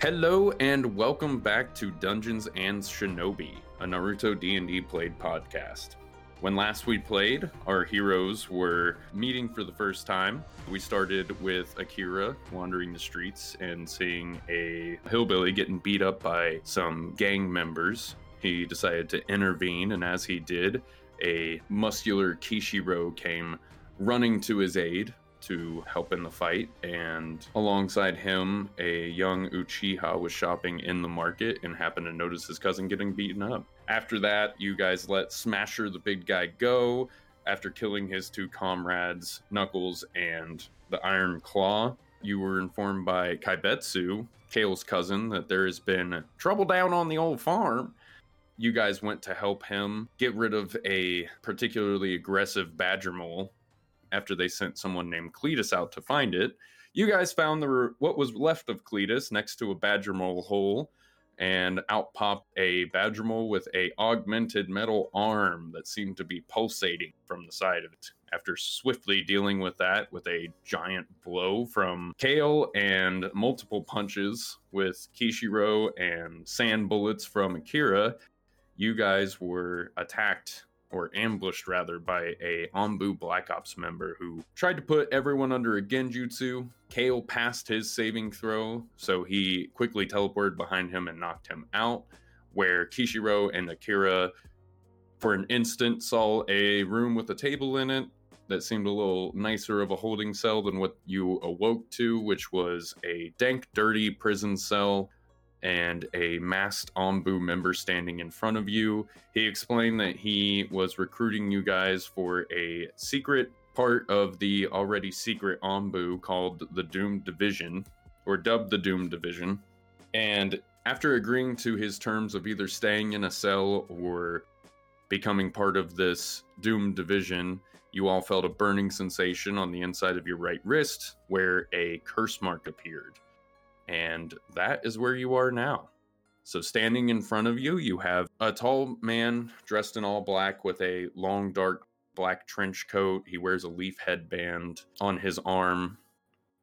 Hello and welcome back to Dungeons and Shinobi, a Naruto D&D played podcast. When last we played, our heroes were meeting for the first time. We started with Akira wandering the streets and seeing a hillbilly getting beat up by some gang members. He decided to intervene, and as he did, a muscular Kishiro came running to his aid, to help in the fight. And alongside him, a young Uchiha was shopping in the market and happened to notice his cousin getting beaten up. After that, you guys let Smasher the big guy go after killing his two comrades, Knuckles and the Iron Claw. You were informed by Kaibetsu, Kale's cousin, that there has been trouble down on the old farm you guys went to help him get rid of a particularly aggressive badger mole after they sent someone named Cletus out to find it. You guys found the what was left of Cletus next to a badger mole hole, and out popped a badger mole with a augmented metal arm that seemed to be pulsating from the side of it. After swiftly dealing with that with a giant blow from Kale and multiple punches with Kishiro and sand bullets from Akira, you guys were attacked or ambushed rather by a Anbu Black Ops member who tried to put everyone under a genjutsu. Kale passed his saving throw, so he quickly teleported behind him and knocked him out. Where Kishiro and Akira, for an instant, saw a room with a table in it that seemed a little nicer of a holding cell than what you awoke to, which was a dank, dirty prison cell and a masked Anbu member standing in front of you. He explained that he was recruiting you guys for a secret part of the already secret Anbu called the Doom Division, or dubbed the Doom Division. And after agreeing to his terms of either staying in a cell or becoming part of this Doom Division, you all felt a burning sensation on the inside of your right wrist where a curse mark appeared. And that is where you are now. So, standing in front of you, you have a tall man dressed in all black with a long, dark black trench coat. He wears a leaf headband on his arm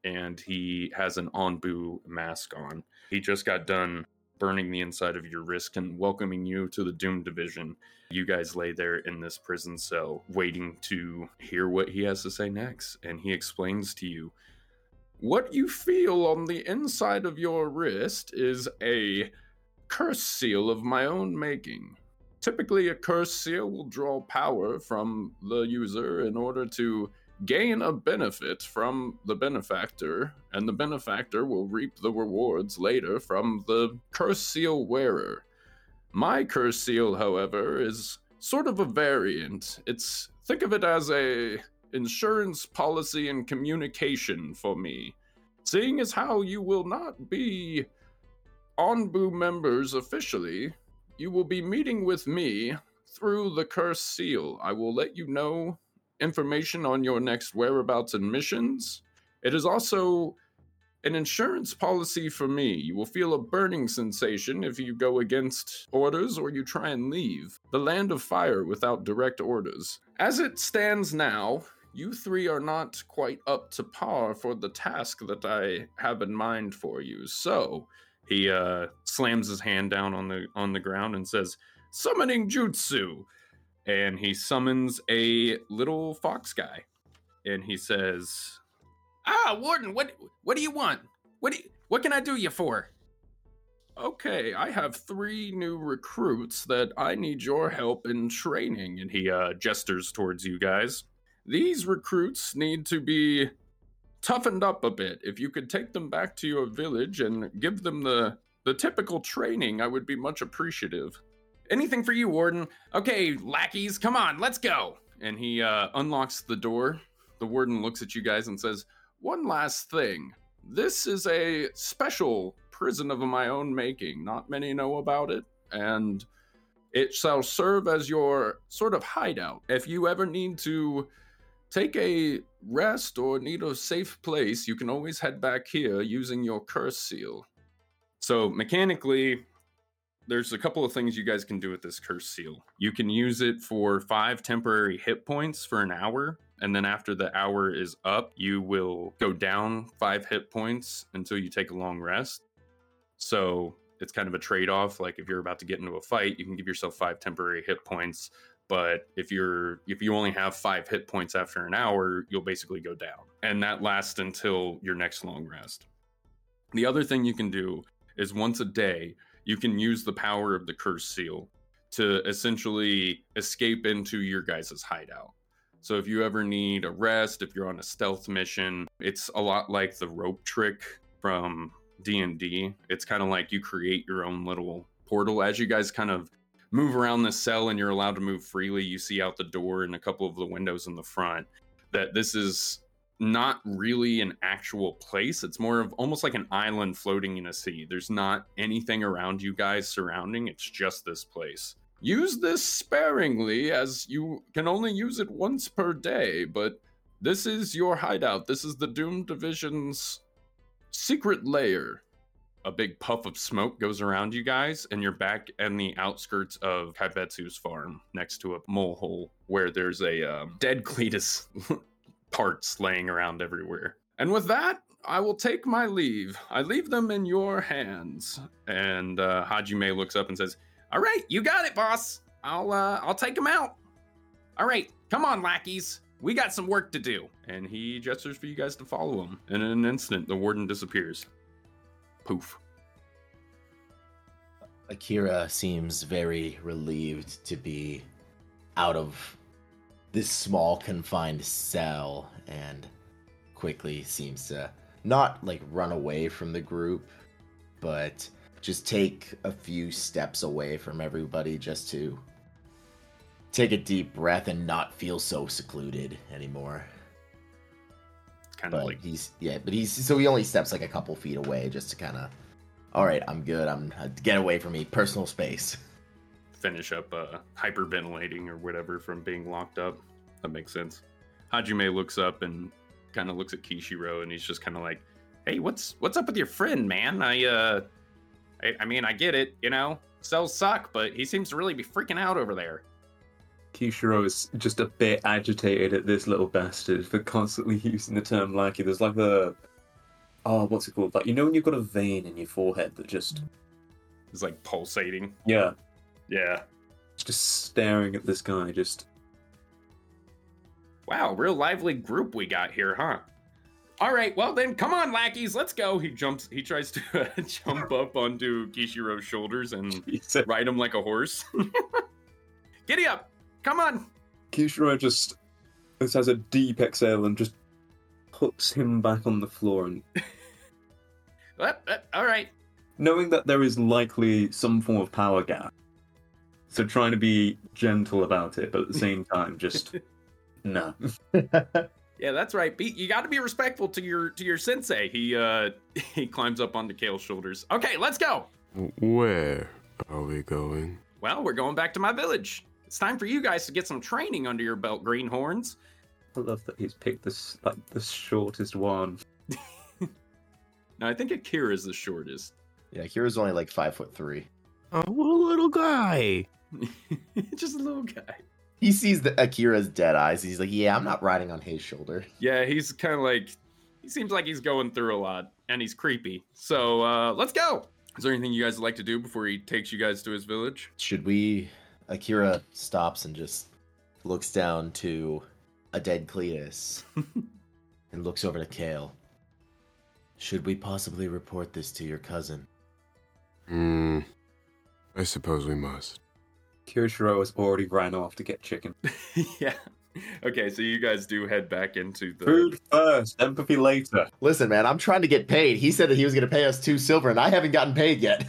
and he has an Anbu mask on. He just got done burning the inside of your wrist and welcoming you to the Doom Division. You guys lay there in this prison cell waiting to hear what he has to say next. And he explains to you what you feel on the inside of your wrist is a curse seal of my own making. Typically, a curse seal will draw power from the user in order to gain a benefit from the benefactor, and the benefactor will reap the rewards later from the curse seal wearer. My curse seal, however, is sort of a variant. It's think of it as a insurance policy and communication for me, seeing as how you will not be Anbu members officially, you will be meeting with me through the curse seal. I will let you know information on your next whereabouts and missions. It is also an insurance policy for me. You will feel a burning sensation if you go against orders or you try and leave the land of fire without direct orders. As it stands now, you three are not quite up to par for the task that I have in mind for you. So he uh, slams his hand down on the on the ground and says, "Summoning jutsu," and he summons a little fox guy, and he says, "Ah, Warden, what what do you want? What do you, what can I do you for?" Okay, I have three new recruits that I need your help in training, and he uh, gestures towards you guys these recruits need to be toughened up a bit. If you could take them back to your village and give them the the typical training, I would be much appreciative. Anything for you, Warden. Okay, lackeys, come on, let's go. And he uh, unlocks the door. The warden looks at you guys and says, One last thing. This is a special prison of my own making. Not many know about it, and it shall serve as your sort of hideout. If you ever need to take a rest or need a safe place, you can always head back here using your curse seal. So, mechanically, there's a couple of things you guys can do with this curse seal. You can use it for five temporary hit points for an hour, and then after the hour is up, you will go down five hit points until you take a long rest. So it's kind of a trade off. Like if you're about to get into a fight, you can give yourself five temporary hit points. But if you're if you only have five hit points after an hour, you'll basically go down, and that lasts until your next long rest. The other thing you can do is once a day you can use the power of the curse seal to essentially escape into your guys' hideout. So if you ever need a rest, if you're on a stealth mission, it's a lot like the rope trick from D&D. It's kind of like you create your own little portal as you guys kind of move around this cell and you're allowed to move freely. You see out the door and a couple of the windows in the front that this is not really an actual place. It's more of almost like an island floating in a sea. There's not anything around you guys surrounding, it's just this place. Use this sparingly as you can only use it once per day, but this is your hideout. This is the Doom Division's secret lair. A big puff of smoke goes around you guys, and you're back in the outskirts of Kaibetsu's farm next to a mole hole where there's a um, dead Cletus parts laying around everywhere. And with that, I will take my leave. I leave them in your hands. And uh, Hajime looks up and says, "All right, you got it, boss. I'll uh, I'll take them out. All right, come on, lackeys. We got some work to do." And he gestures for you guys to follow him. And in an instant, the warden disappears. Poof. Akira seems very relieved to be out of this small confined cell and quickly seems to not like run away from the group but just take a few steps away from everybody just to take a deep breath and not feel so secluded anymore kind of like he's yeah but he's so he only steps like a couple feet away just to kind of all right i'm good i'm uh, get away from me personal space finish up uh, hyperventilating or whatever from being locked up. That makes sense. Hajime looks up and kind of looks at Kishiro and he's just kind of like, "Hey, what's what's up with your friend, man? I uh, I, I mean, I get it, you know, cells suck, but he seems to really be freaking out over there." Kishiro is just a bit agitated at this little bastard for constantly using the term lackey. There's like a oh, what's it called? Like you know when you've got a vein in your forehead that just is like pulsating. yeah, Yeah. just staring at this guy. Just Wow, real lively group we got here, huh? All right, well then, come on, lackeys, let's go. He jumps. He tries to uh, jump up onto Kishiro's shoulders and said, ride him like a horse. Giddy up! Come on! Kishiro just just has a deep exhale and just puts him back on the floor and Uh, uh, all right. knowing that there is likely some form of power gap. So trying to be gentle about it, but at the same time, just no. Yeah, that's right. Be, you got to be respectful to your to your sensei. He uh he climbs up onto Kale's shoulders. Okay, let's go. Where are we going? Well, we're going back to my village. It's time for you guys to get some training under your belt, greenhorns. I love that he's picked this like the shortest one. Now, I think Akira is the shortest. yeah akira's only like five foot three Oh, what a little guy. Just a little guy. he sees the akira's dead eyes he's like yeah i'm not riding on his shoulder Yeah, he's kind of like he seems like he's going through a lot and he's creepy. So, uh let's go. Is there anything you guys would like to do before he takes you guys to his village? should we akira stops and just looks down to a dead cletus and looks over to kale should we possibly report this to your cousin Hmm. I suppose we must. Kishiro has already ran off to get chicken. yeah. Okay, so you guys do head back into the Food first, empathy later. listen man i'm trying to get paid he said that he was going to pay us two silver and i haven't gotten paid yet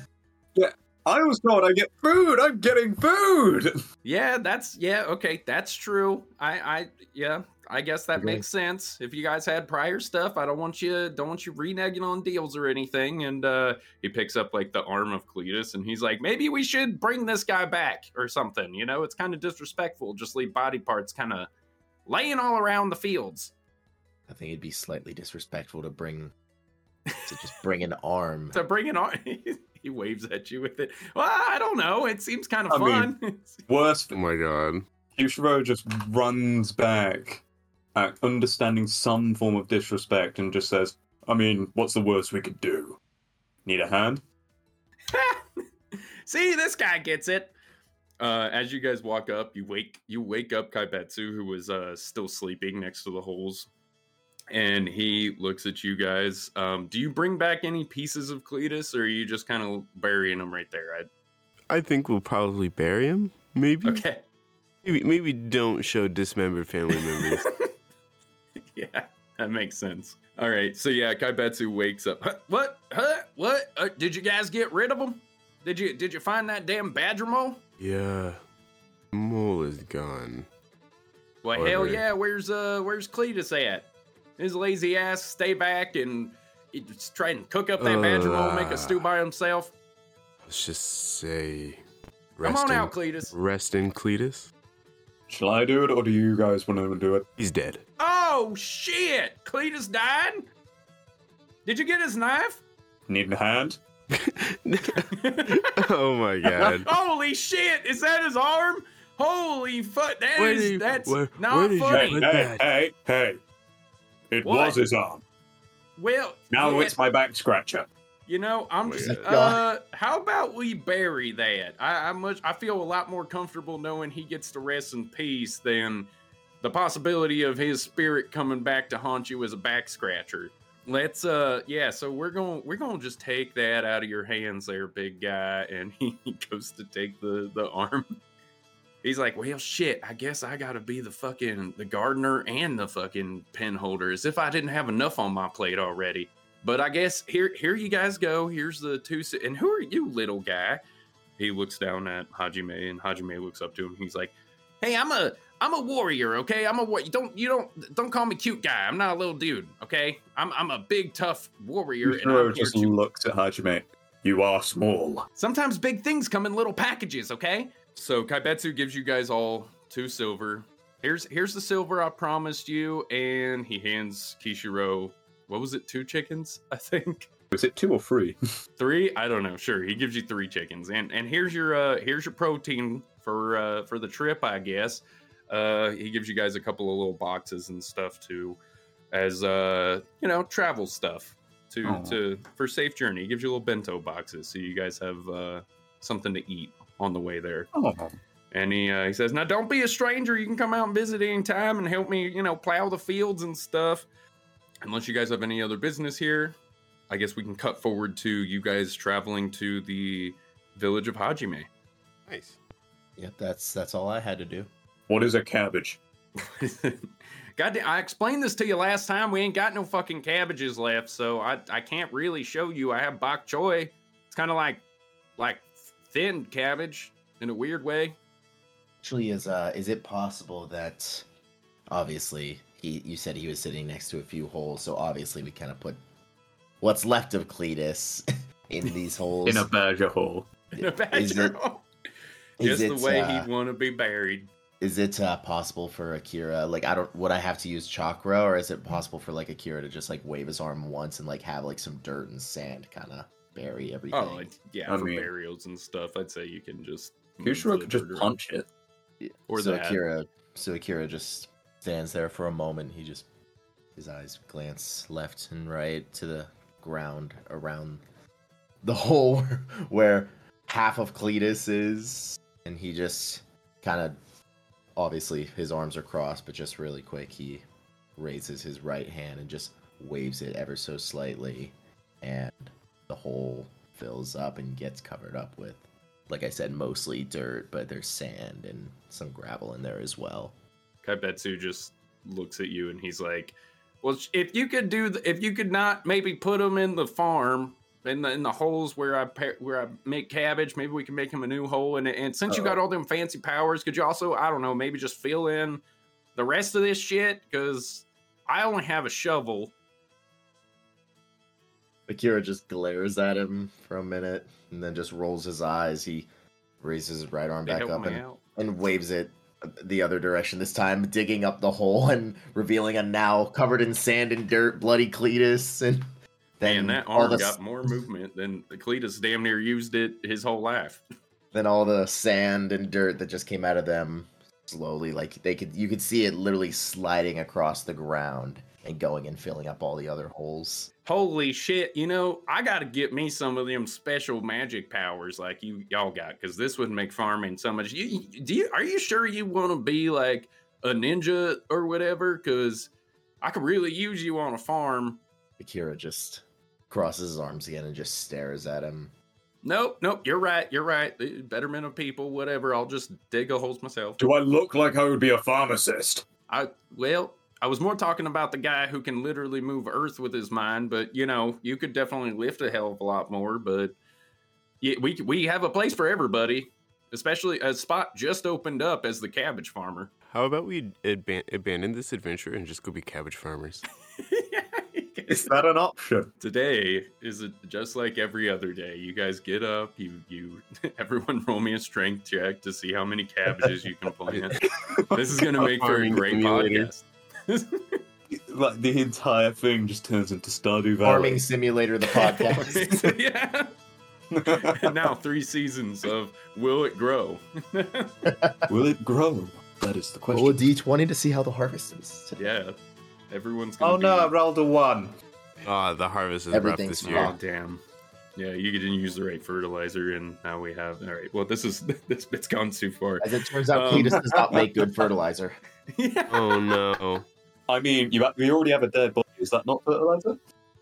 I was told I get food. I'm getting food. Yeah, that's yeah, okay, that's true. I I yeah, I guess that Okay. makes sense. If you guys had prior stuff, I don't want you don't want you reneging on deals or anything. And uh he picks up like the arm of Cletus and he's like, maybe we should bring this guy back or something. You know, it's kind of disrespectful. Just leave body parts kind of laying all around the fields. i think it'd be slightly disrespectful to bring to just bring an arm To bring an arm. he waves at you with it. Well, I don't know. It seems kind of I fun. mean- Worse, Oh my god. Kishiro just runs back, uh, understanding some form of disrespect, and just says, "I mean, what's the worst we could do? Need a hand?" See, this guy gets it. Uh, as you guys walk up, you wake you wake up Kaibetsu, who was uh, still sleeping next to the holes, and he looks at you guys. Um, do you bring back any pieces of Cletus, or are you just kind of burying them right there? I think we'll probably bury him. Maybe. Okay, Maybe, maybe don't show dismembered family members. yeah, that makes sense. All right, so yeah, Kaibetsu wakes up. Huh, what? Huh? What? Uh, did you guys get rid of him? Did you did you find that damn badger mole? yeah. Mole is gone. Well, Or hell yeah. Where's uh where's Cletus at? His lazy ass stay back and he's trying to cook up that badger mole, make a stew by himself. Let's just say. Come Rest on in, out, Cletus. Rest in Cletus. Shall I do it, or do you guys want to do it? He's dead. Oh shit! Cletus died. Did you get his knife? Need a hand? oh my god. Holy shit! Is that his arm? Holy fuck! That Where is you- that's where- not where did you funny. put- hey, that. hey, hey! It What? was his arm. Well, Now yeah, it's my back scratcher. You know, I'm just. Uh, how about we bury that? I, I much. I feel a lot more comfortable knowing he gets to rest in peace than the possibility of his spirit coming back to haunt you as a back scratcher. Let's. Uh, yeah. So we're going. to We're going to just take that out of your hands, there, big guy. And he goes to take the the arm. He's like, well, shit. I guess I gotta be the fucking the gardener and the fucking pen holder, as if I didn't have enough on my plate already. But I guess here here you guys go. Here's the two. si- And who are you, little guy? He looks down at Hajime, and Hajime looks up to him. He's like, "Hey, I'm a I'm a warrior. Okay, I'm a what? You don't you don't don't call me cute guy. I'm not a little dude. Okay, I'm I'm a big tough warrior, and Yushiro I'm just to. looks at Hajime. You are small. Sometimes big things come in little packages. Okay, So Kaibetsu gives you guys all two silver. Here's here's the silver I promised you, and he hands Kishiro. What was it? Two chickens, I think. Was it two or three? Three? I don't know. Sure, he gives you three chickens, and and here's your uh here's your protein for uh for the trip, I guess. Uh, he gives you guys a couple of little boxes and stuff too, as uh you know travel stuff to to for safe journey. He gives you little bento boxes so you guys have uh something to eat on the way there. Oh, And he uh, he says, "Now don't be a stranger. You can come out and visit anytime and help me, you know, plow the fields and stuff. Unless you guys have any other business here, I guess we can cut forward to you guys traveling to the village of Hajime. Nice. Yep, that's that's all I had to do. what is a cabbage? God, I explained this to you last time. We ain't got no fucking cabbages left, so I I can't really show you. I have bok choy. It's kind of like like thin cabbage in a weird way. Actually, is uh, is it possible that obviously he you said he was sitting next to a few holes, so obviously we kind of put what's left of Cletus in these holes. In a badger hole. In a Is badger it- hole. Is Just the way uh, he'd want to be buried. Is it uh, possible for Akira? Like, I don't. Would I have to use chakra, or is it possible for like Akira to just like wave his arm once and like have like some dirt and sand kind of bury oh, everything? Oh, like, yeah, I for mean- burials and stuff. I'd say you can just move Yushiro the could just punch it. or so that. Akira, so Akira just stands there for a moment. He just his eyes glance left and right to the ground around the hole where half of Cletus is, and he just kind of obviously his arms are crossed, but just really quick he raises his right hand and just waves it ever so slightly, and the hole fills up and gets covered up with like I said, mostly dirt, but there's sand and some gravel in there as well. Kaibetsu just looks at you and he's like, Well, if you could do, the, if you could not maybe put them in the farm, in the in the holes where I where I make cabbage, maybe we can make him a new hole. And and since you got all them fancy powers, could you also, I don't know, maybe just fill in the rest of this shit? Because I only have a shovel. Akira just glares at him for a minute and then just rolls his eyes. He raises his right arm to back up and, out. and waves it the other direction this time, digging up the hole and revealing a now covered in sand and dirt bloody Cletus. And then Man, that all arm the got more movement than Cletus damn near used it his whole life. then all the sand and dirt that just came out of them slowly like they could you could see it literally sliding across the ground and going and filling up all the other holes. Holy shit! You know, I got to get me some of them special magic powers like you y'all got, because this would make farming so much. You, you- do you? Are you sure you want to be like a ninja or whatever? Because I could really use you on a farm. Akira just crosses his arms again and just stares at him. Nope, nope. You're right. You're right. The Betterment of people, whatever. I'll just dig a holes myself. Do I look like I would be a pharmacist? I well, I was more talking about the guy who can literally move Earth with his mind, but you know, you could definitely lift a hell of a lot more. But yeah, we we have a place for everybody. Especially a spot just opened up as the cabbage farmer. How about we aban- abandon this adventure and just go be cabbage farmers? Is that an option? Today is a, just like every other day. You guys get up, you you everyone roll me a strength check to see how many cabbages you can plant. This is gonna make for a great simulator. podcast. Like the entire thing just turns into Stardew Farming Valley. Simulator, the podcast. yeah. now three seasons of will it grow? Will it grow? That is the question. Roll a d20 to see how the harvest is. yeah. Everyone's gonna oh no, I rolled a one. Ah, the harvest is rough this year. Oh damn. Yeah, you didn't use the right fertilizer, and now we have. All right. Well, this is this bit's gone too far. As it turns out, Um, Cletus does not make good fertilizer. yeah. Oh no. I mean, you we already have a dead body. Is that not fertilizer?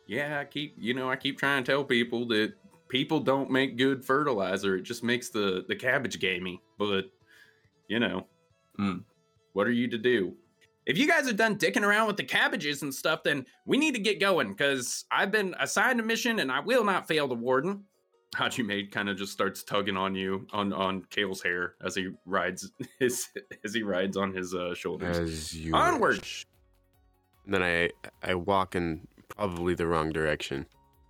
Yeah, I keep you know I keep trying to tell people that people don't make good fertilizer. It just makes the the cabbage gamey. But you know, Hmm. what are you to do? If you guys are done dicking around with the cabbages and stuff, then we need to get going because I've been assigned a mission and I will not fail the warden. Hajime kind of just starts tugging on you on on Kale's hair as he rides his as he rides on his uh, shoulders. As you Onward! wish. Then I I walk in probably the wrong direction.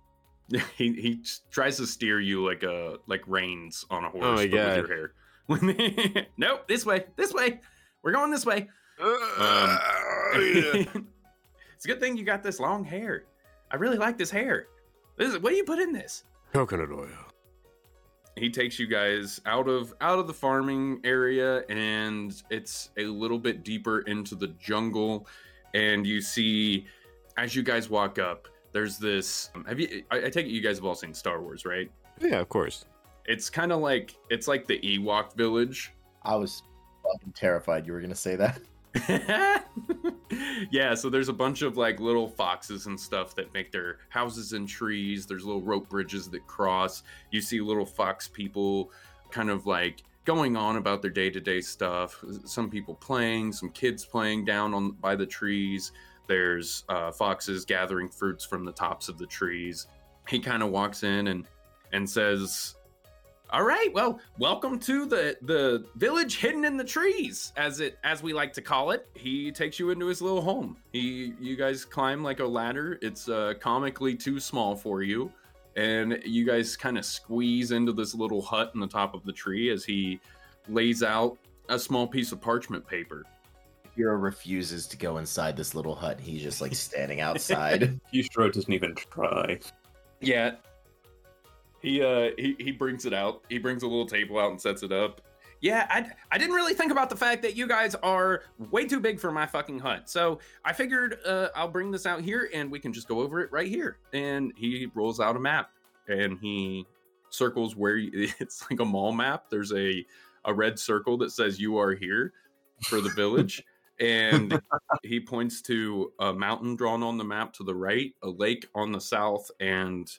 he he tries to steer you like a like reins on a horse Oh my but God. with your hair. nope, this way, this way. We're going this way. Um, it's a good thing you got this long hair. I really like this hair. This is, what do you put in this? Coconut oil. He takes you guys out of out of the farming area, and it's a little bit deeper into the jungle. And you see, as you guys walk up, there's this. Um, have you? I, I take it you guys have all seen Star Wars, right? Yeah, of course. It's kind of like it's like the Ewok village. I was fucking terrified you were going to say that. yeah, so there's a bunch of like little foxes and stuff that make their houses in trees. There's little rope bridges that cross. You see little fox people kind of like going on about their day-to-day stuff. Some people playing, some kids playing down on by the trees. There's uh, foxes gathering fruits from the tops of the trees. He kind of walks in and and says, all right, well, welcome to the the village hidden in the trees, as it as we like to call it. He takes you into his little home. He you guys climb like a ladder. It's uh, comically too small for you, and you guys kind of squeeze into this little hut in the top of the tree as he lays out a small piece of parchment paper. Akira refuses to go inside this little hut. He's just like standing outside. Fushiro doesn't even try. Yeah. He uh he, he brings it out. He brings a little table out and sets it up. Yeah, I, I didn't really think about the fact that you guys are way too big for my fucking hut. So I figured uh, I'll bring this out here and we can just go over it right here. And he rolls out a map and he circles where you, it's like a mall map. There's a a red circle that says you are here for the village. and he points to a mountain drawn on the map to the right, a lake on the south, and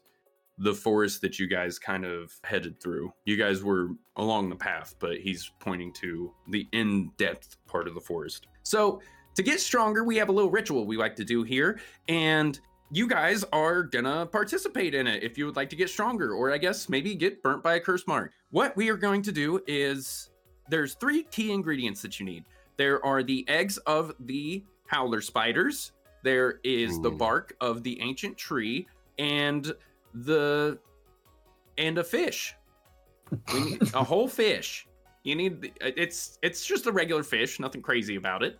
the forest that you guys kind of headed through. You guys were along the path, but he's pointing to the in depth part of the forest. So, to get stronger, we have a little ritual we like to do here, and you guys are gonna participate in it if you would like to get stronger, or I guess maybe get burnt by a curse mark. What we are going to do is there's three key ingredients that you need. There are the eggs of the howler spiders. There is the bark of the ancient tree, and the and a fish. We need a whole fish. You need the- it's it's just a regular fish, nothing crazy about it.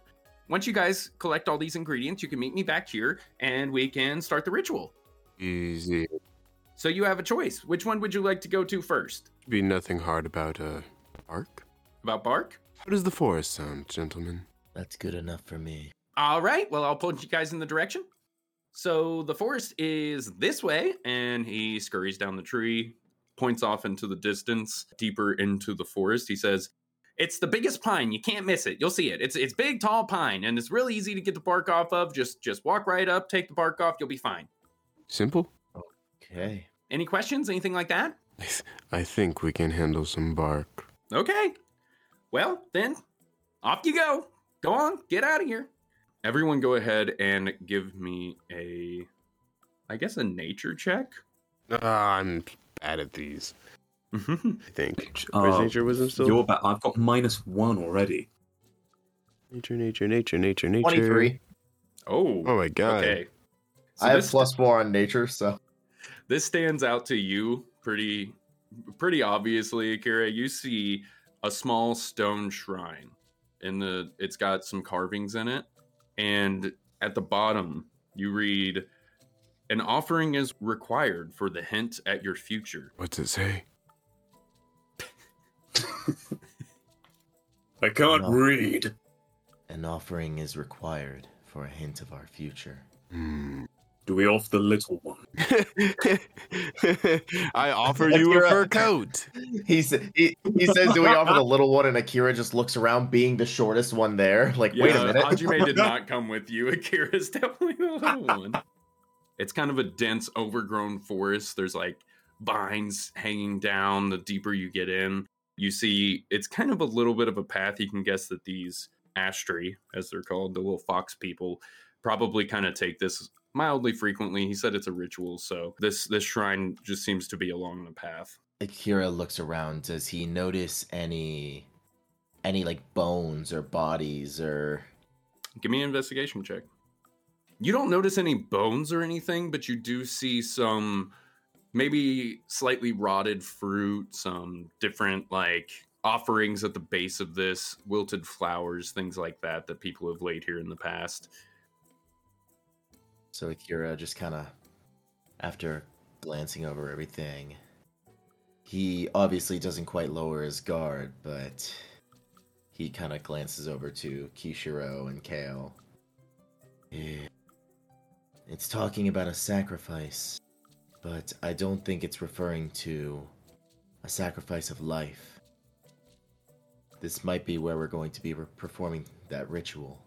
Once you guys collect all these ingredients, you can meet me back here and we can start the ritual. Easy. So you have a choice. Which one would you like to go to first? Be nothing hard about a bark. About bark? How does the forest sound, gentlemen? That's good enough for me. All right. Well, I'll point you guys in the direction. So the forest is this way, and he scurries down the tree, points off into the distance, deeper into the forest. He says, "It's the biggest pine. You can't miss it. You'll see it. It's it's big, tall pine, and it's really easy to get the bark off of. Just just walk right up, take the bark off. You'll be fine. Simple. Okay. Any questions? Anything like that? I, th- I think we can handle some bark. Okay. Well, then, off you go. Go on, get out of here. Everyone, go ahead and give me a, I guess, a nature check. Ah, I'm bad at these. I think. Uh, nature wisdom still? You're back. I've got minus one already. Nature, nature, nature, nature, nature. 23. oh, Oh my god. okay. So I have this, plus four on nature, so. this stands out to you pretty, pretty obviously, Akira. You see a small stone shrine, in the. It's got some carvings in it, and at the bottom you read, "An offering is required for the hint at your future." What's it say? I can't No. read. An offering is required for a hint of our future. Hmm. Do we off the little one? I offer you a uh, fur coat. He, he, he says, Do we offer the little one? And Akira just looks around, being the shortest one there. Like, wait a minute. Hajime did not come with you. Akira's definitely the little one. It's kind of a dense, overgrown forest. There's like vines hanging down. The deeper you get in, you see it's kind of a little bit of a path. You can guess that these Astri, as they're called, the little fox people, probably kind of take this mildly frequently. He said it's a ritual, so this this shrine just seems to be along the path. Akira looks around. Does he notice any, any like bones or bodies or? Give me an investigation check. You don't notice any bones or anything, but you do see some maybe slightly rotted fruit, some different like offerings at the base of this, wilted flowers, things like that that people have laid here in the past. So Akira just kind of, after glancing over everything, he obviously doesn't quite lower his guard, but he kind of glances over to Kishiro and Kale. "Eh, It's talking about a sacrifice, but I don't think it's referring to a sacrifice of life. This might be where we're going to be re- performing that ritual.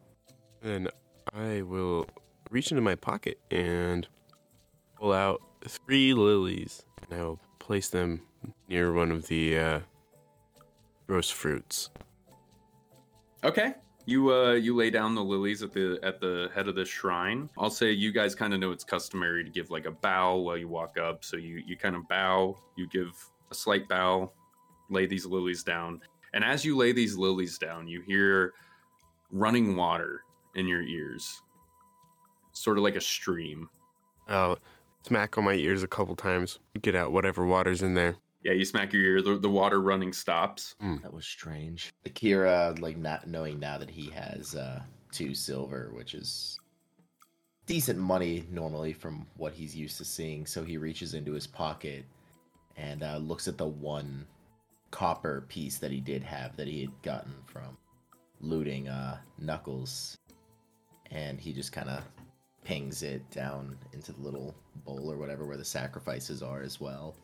And I will reach into my pocket and pull out three lilies, and I will place them near one of the uh, roast fruits. Okay. You uh you lay down the lilies at the at the head of the shrine. I'll say you guys kind of know it's customary to give like a bow while you walk up. So you you kind of bow, you give a slight bow, lay these lilies down. And as you lay these lilies down, you hear running water in your ears. Sort of like a stream. I'll smack on my ears a couple times, get out whatever water's in there. Yeah, you smack your ear, the, the water running stops. That was strange. Akira, like not knowing now that he has uh two silver, which is decent money normally from what he's used to seeing, so he reaches into his pocket and uh, looks at the one copper piece that he did have that he had gotten from looting uh Knuckles, and he just kind of pings it down into the little bowl or whatever where the sacrifices are as well.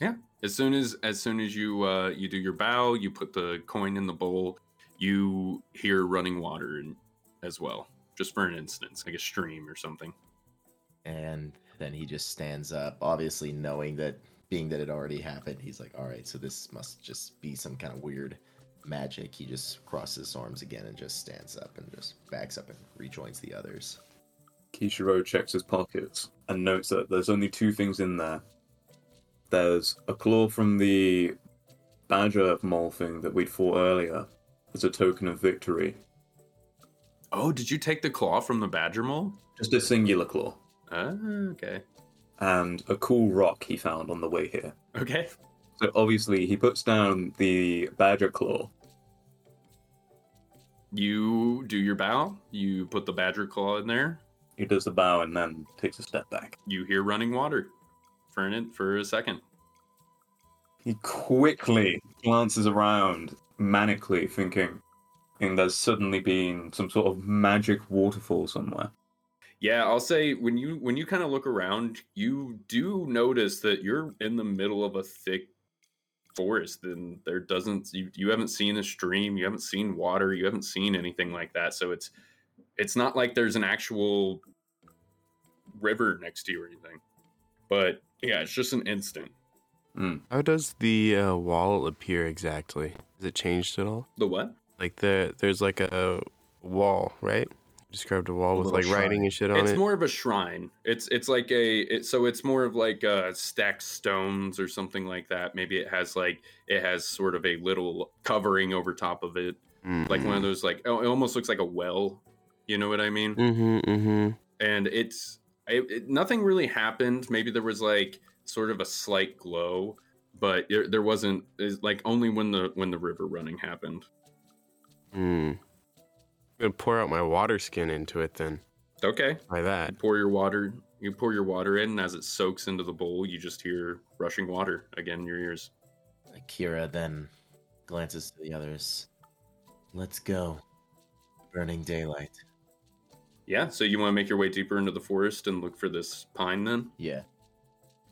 Yeah. As soon as as soon as you uh you do your bow, you put the coin in the bowl, you hear running water in, as well. Just for an instance, like a stream or something. and then he just stands up obviously knowing that being that it already happened he's like all right so this must just be some kind of weird magic he just crosses his arms again and just stands up and just backs up and rejoins the others Kishiro checks his pockets and notes that there's only two things in there. There's a claw from the badger mole thing that we'd fought earlier as a token of victory. Oh, did you take the claw from the badger mole? Just a singular claw. Ah, okay. And a cool rock he found on the way here. Okay. So obviously he puts down the badger claw. You do your bow, you put the badger claw in there, He does the bow and then takes a step back. you hear running water for an for a second. He quickly glances around, manically thinking, and there's suddenly been some sort of magic waterfall somewhere. Yeah, I'll say when you when you kind of look around, you do notice that you're in the middle of a thick forest and there doesn't you, you haven't seen a stream, you haven't seen water, you haven't seen anything like that. So it's it's not like there's an actual river next to you or anything. But yeah, it's just an instant. How does the uh, wall appear exactly? Is it changed at all? The what? Like the there's like a wall, right? Described a wall A with little like writing and shit on It's it. It's more of a shrine. It's it's like a it, so it's more of like uh stacked stones or something like that. Maybe it has like it has sort of a little covering over top of it, like one of those like oh, it almost looks like a well. You know what I mean? Mm-hmm. Mm-hmm. And it's it, it, nothing really happened. Maybe there was like sort of a slight glow, but there, there wasn't. Is like only when the when the river running happened. Mm. I'm gonna pour out my water skin into it then. Okay, By you that. pour your water. You pour your water in, and as it soaks into the bowl, you just hear rushing water again in your ears. Akira then glances to the others. Let's go. Burning daylight. Yeah, so you want to make your way deeper into the forest and look for this pine then? Yeah.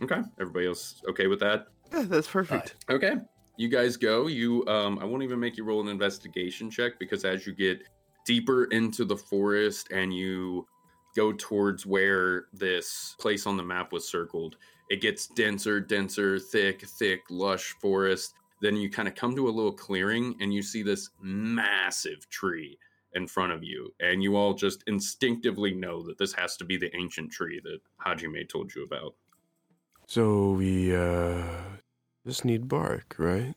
Okay. Everybody else okay with that? Yeah, that's perfect. Okay. You guys go. You um I won't even make you roll an investigation check because as you get deeper into the forest and you go towards where this place on the map was circled, it gets denser, denser, thick, thick, lush forest. Then you kind of come to a little clearing and you see this massive tree in front of you. And you all just instinctively know that this has to be the ancient tree that Hajime told you about. So we uh just need bark, right?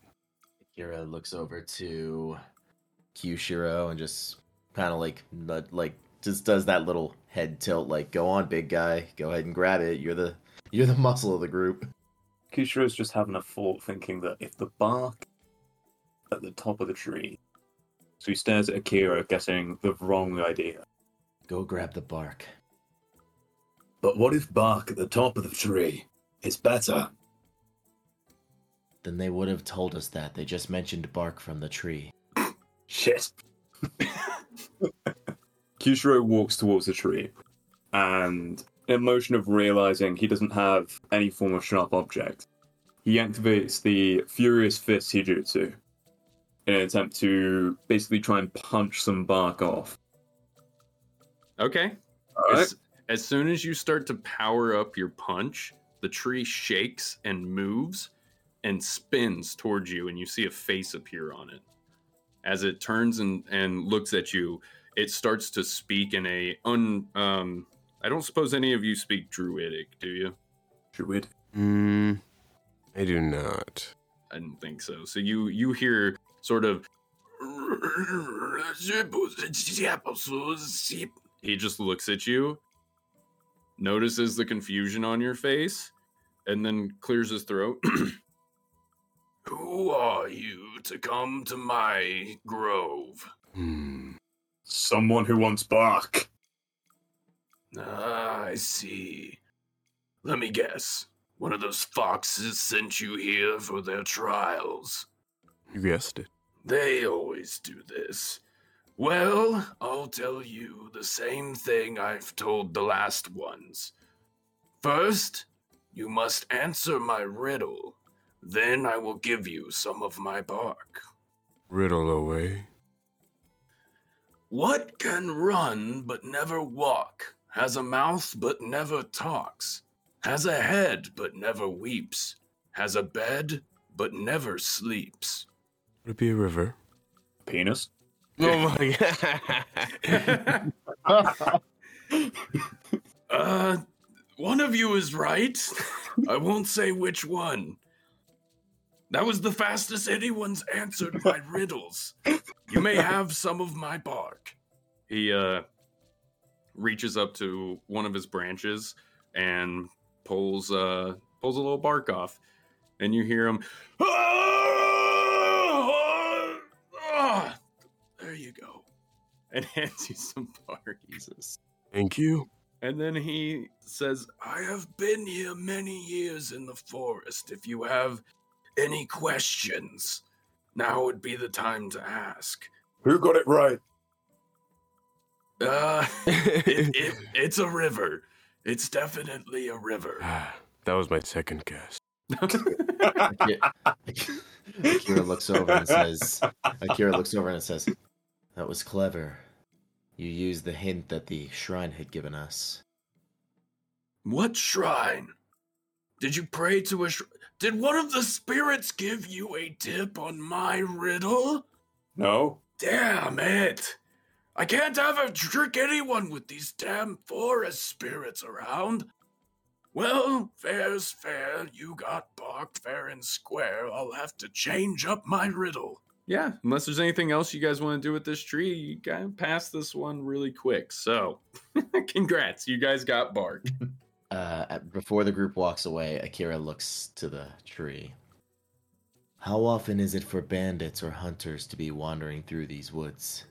Akira looks over to Kishiro and just kind of like like just does that little head tilt like go on big guy go ahead and grab it you're the you're the muscle of the group Kishiro's just having a thought, thinking that if the bark at the top of the tree. So he stares at Akira, getting the wrong idea. go grab the bark But what if bark at the top of the tree is better? then they would have told us that they just mentioned bark from the tree Shit. Kishiro walks towards the tree, and in a motion of realizing he doesn't have any form of sharp object, he activates the Furious Fist Hijutsu in an attempt to basically try and punch some bark off. Okay. Alright. As, as soon as you start to power up your punch, the tree shakes and moves and spins towards you, and you see a face appear on it. As it turns and, and looks at you, it starts to speak in a un um I don't suppose any of you speak druidic, do you? Druid. Mm, I do not. I didn't think so. So you you hear sort of he just looks at you, notices the confusion on your face, and then clears his throat. Who are you to come to my grove? Hmm. Someone who wants bark. Ah, I see. Let me guess. One of those foxes sent you here for their trials. You guessed it. They always do this. Well, I'll tell you the same thing I've told the last ones. First, you must answer my riddle. Then I will give you some of my bark. Riddle away. What can run but never walk? Has a mouth but never talks? Has a head but never weeps? Has a bed but never sleeps? Would it be a river? Penis. Oh my god. Uh, one of you is right. I won't say which one. That was the fastest anyone's answered my riddles. You may have some of my bark. He uh reaches up to one of his branches and pulls uh pulls a little bark off, and you hear him. "Ah! You go, and hands you some bark. Jesus. Thank you. And then he says, I have been here many years in the forest. If you have any questions, now would be the time to ask. Who got it right? Uh, it, it, it's a river. It's definitely a river. Ah, that was my second guess. Akira, Akira looks over and says, Akira looks over and says, That was clever. You used the hint that the shrine had given us. What shrine? Did you pray to a shrine? Did one of the spirits give you a tip on my riddle? No. Damn it! I can't have a trick anyone with these damn forest spirits around. Well, fair's fair. You got barked fair and square. I'll have to change up my riddle. Yeah, unless there's anything else you guys want to do with this tree, you gotta pass this one really quick. So, congrats, you guys got bark. Uh, before the group walks away, Akira looks to the tree. How often is it for bandits or hunters to be wandering through these woods?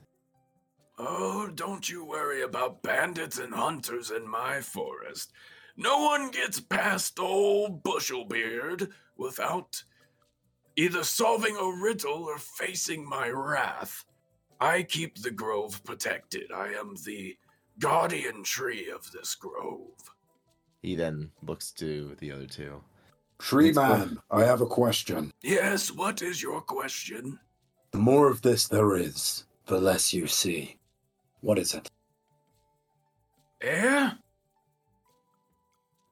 Oh, don't you worry about bandits and hunters in my forest. No one gets past old Bushelbeard without either solving a riddle or facing my wrath. I keep the grove protected. I am the guardian tree of this grove. He then looks to the other two. Tree man, I have a question. Yes, what is your question? The more of this there is, the less you see. What is it? Eh?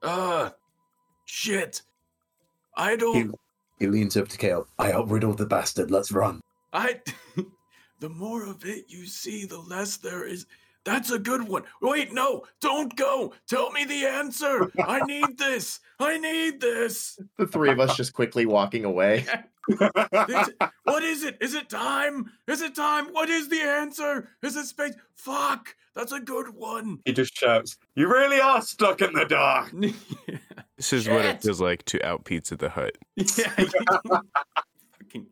Uh, shit. I don't. He, he leans over to Kale. I outriddled the bastard. Let's run. I. the more of it you see, the less there is. That's a good one. Wait, no, don't go. Tell me the answer. I need this. I need this. The three of us just quickly walking away. Is it- what is it? Is it time? Is it time? What is the answer? Is it space? Fuck. That's a good one. He just shouts, You really are stuck in the dark. This is what Shit. it feels like to out pizza the hut. yeah. fucking,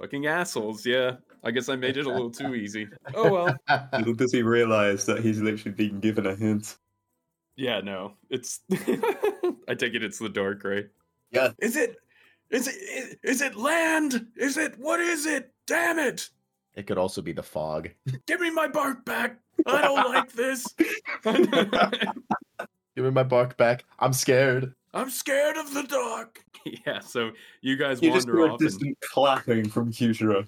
fucking assholes. Yeah. I guess I made it a little too easy. Oh well. Little does he realize that he's literally being given a hint. Yeah, no. It's I take it it's the dark, right? Yeah. Is it is it is, is it land? Is it what is it? Damn it. It could also be the fog. Give me my bark back. I don't like this. Give me my bark back. I'm scared. I'm scared of the dark. Yeah, so you guys You wander hear a off and distant clapping from Kushiro.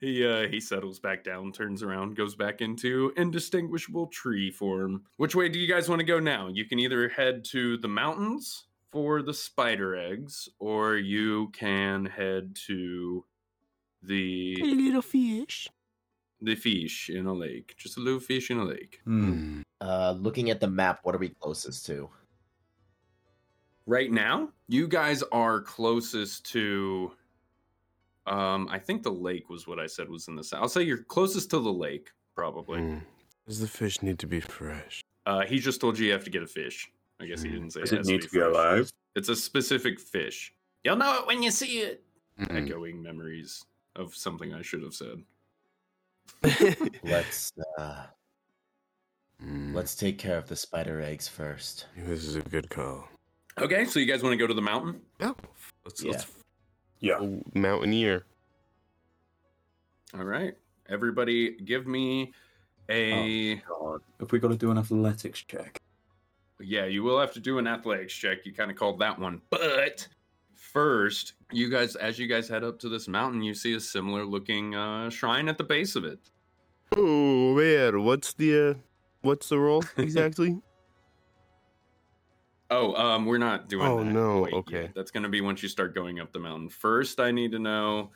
he uh he settles back down, turns around, goes back into indistinguishable tree form. Which way do you guys want to go now? You can either head to the mountains for the spider eggs, or you can head to the little fish. the fish in a lake. Just a little fish in a lake. Hmm. Uh, looking at the map, what are we closest to? Right now, you guys are closest to um I think the lake was what I said was in the south. I'll say you're closest to the lake, probably. Mm. Does the fish need to be fresh? Uh, he just told you you have to get a fish. I guess he Mm. didn't say Does it it has need to be fresh. alive? It's a specific fish. You'll know it when you see it. Mm. Echoing memories of something I should have said. Let's uh, Mm. let's take care of the spider eggs first. This is a good call. Okay, so you guys want to go to the mountain? Yeah. Let's, Yeah. let's Yeah. go mountaineer. All right, everybody, give me a. God. Have we got to do an athletics check? Yeah, you will have to do an athletics check. You kind of called that one, but first, you guys, as you guys head up to this mountain, you see a similar looking uh, shrine at the base of it. Oh man, what's the uh, what's the role exactly? Oh, um, we're not doing. Oh, that no, quite okay. yet. That's gonna be once you start going up the mountain. First, I need to know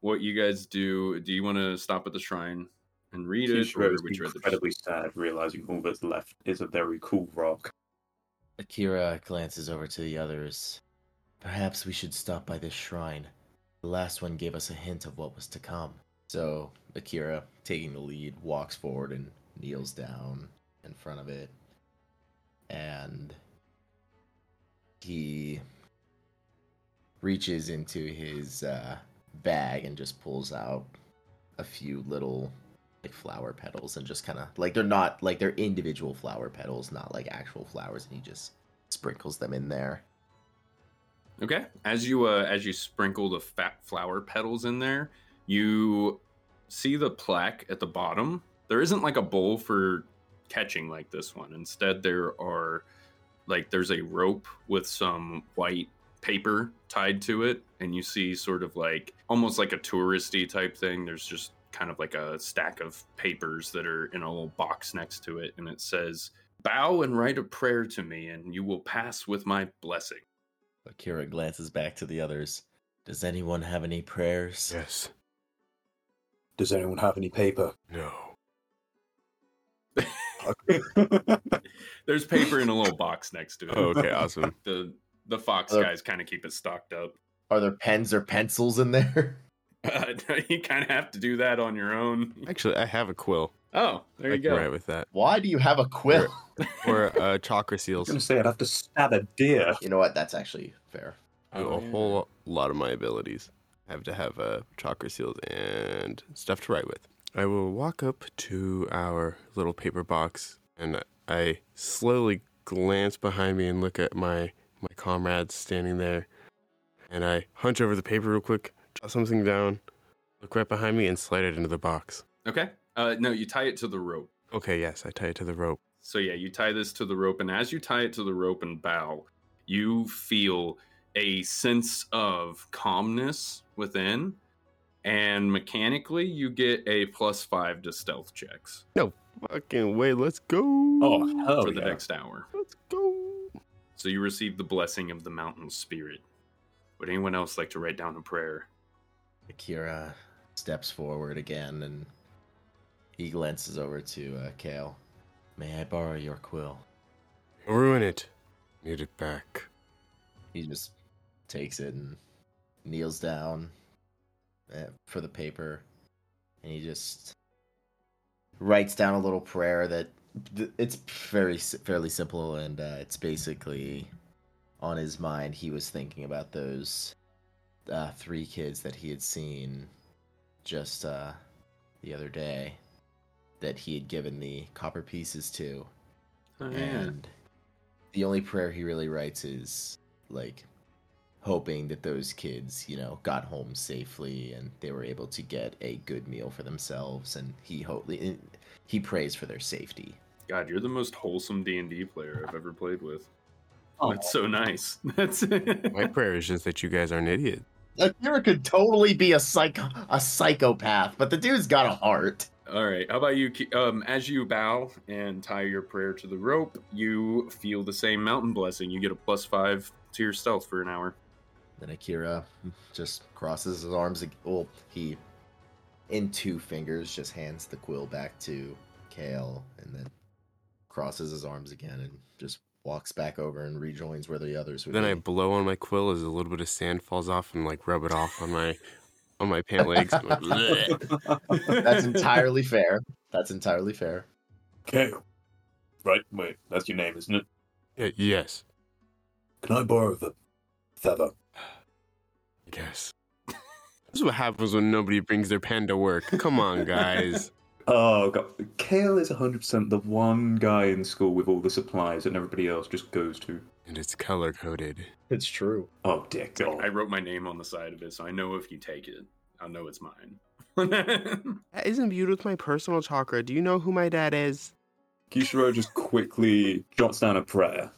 what you guys do. Do you want to stop at the shrine and read it, or Kishiro is would you rather? incredibly sad, realizing all that's left is a very cool rock. Akira glances over to the others. Perhaps we should stop by this shrine. The last one gave us a hint of what was to come. So Akira, taking the lead, walks forward and kneels down in front of it. And he reaches into his uh, bag and just pulls out a few little like flower petals and just kind of like they're not like they're individual flower petals, not like actual flowers, and he just sprinkles them in there. Okay. As you uh, as you sprinkle the fat flower petals in there, You see the plaque at the bottom. There isn't like a bowl for catching like this one. Instead, there are like there's a rope with some white paper tied to it, and you see sort of like almost like a touristy type thing. There's just kind of like a stack of papers that are in a little box next to it, and it says, Bow and write a prayer to me, and you will pass with my blessing. Akira glances back to the others. Does anyone have any prayers? Yes. Does anyone have any paper? No. There's paper in a little box next to it. Oh, okay, awesome. The the Fox guys kind of keep it stocked up. Are there pens or pencils in there? Uh, you kind of have to do that on your own. Actually, I have a quill. Oh, there I you can go. Right with that. Why do you have a quill? Or uh, chakra seals. I was seals. gonna say I'd have to stab a deer. You know what? That's actually fair. Do a whole lot of my abilities. I have to have uh, chakra seals and stuff to write with. I will walk up to our little paper box and I slowly glance behind me and look at my my comrades standing there. And I hunch over the paper real quick, jot something down, look right behind me, and slide it into the box. Okay. Uh, no, you tie it to the rope. Okay, yes, I tie it to the rope. So yeah, you tie this to the rope, and as you tie it to the rope and bow, you feel a sense of calmness within, and mechanically, you get a plus five to stealth checks No Fucking way, let's go. Oh hell for the yeah. next hour. let's go. So you receive the blessing of the mountain spirit. Would anyone else like to write down a prayer? Akira steps forward again and he glances over to uh, Kale. May I borrow your quill? Ruin it. Need it back. He just takes it and kneels down uh, for the paper and he just writes down a little prayer that it's very fairly simple and uh, it's basically on his mind he was thinking about those uh, three kids that he had seen just uh, the other day that he had given the copper pieces to Oh, and the only prayer he really writes is like hoping that those kids you know got home safely and they were able to get a good meal for themselves and he hope he prays for their safety God, you're the most wholesome D and D player I've ever played with. Oh. That's so nice. That's My prayer is just that you guys aren't idiots. Akira could totally be a psycho a psychopath but the dude's got a heart All right. How about you? Um, as you bow and tie your prayer to the rope, you feel the same mountain blessing. You get a plus five to your stealth for an hour. then Akira just crosses his arms well he in two fingers just hands the quill back to Kale and then crosses his arms again and just walks back over and rejoins where the others would Then I blow on my quill as a little bit of sand falls off and like rub it off on my on my pant legs. Like, That's entirely fair. That's entirely fair. Kale. Right, wait, that's your name, isn't it? Yeah, yes, Can I borrow the feather? yes. This is what happens when nobody brings their pen to work. Come on, guys. Oh god, Kale is 100% the one guy in school with all the supplies and everybody else just goes to. And it's color coded. It's true. Oh dick. god. I wrote my name on the side of it, so I know if you take it, I'll know it's mine. That isn't viewed with my personal chakra. Do you know who my dad is? Kishiro just quickly jots down a prayer.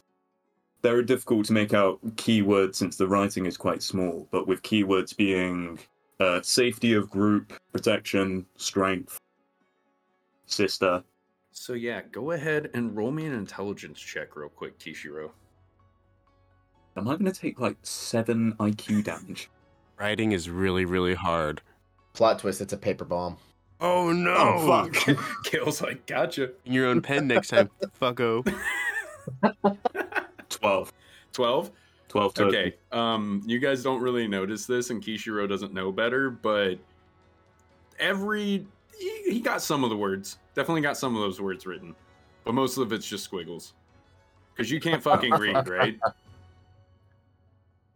They're difficult to make out keywords since the writing is quite small, but with keywords being uh, safety of group, protection, strength, sister. so yeah, go ahead and roll me an intelligence check real quick, Kishiro. Am I going to take like seven IQ damage? Writing is really, really hard. Plot twist, it's a paper bomb. Oh no! Oh fuck! Kale's like, gotcha. In your own pen next time, fucko. 12. 12? 12 total. Okay. Um, you guys don't really notice this, and Kishiro doesn't know better, but every he, he got some of the words. Definitely got some of those words written, but most of it's just squiggles. Because you can't fucking read, right?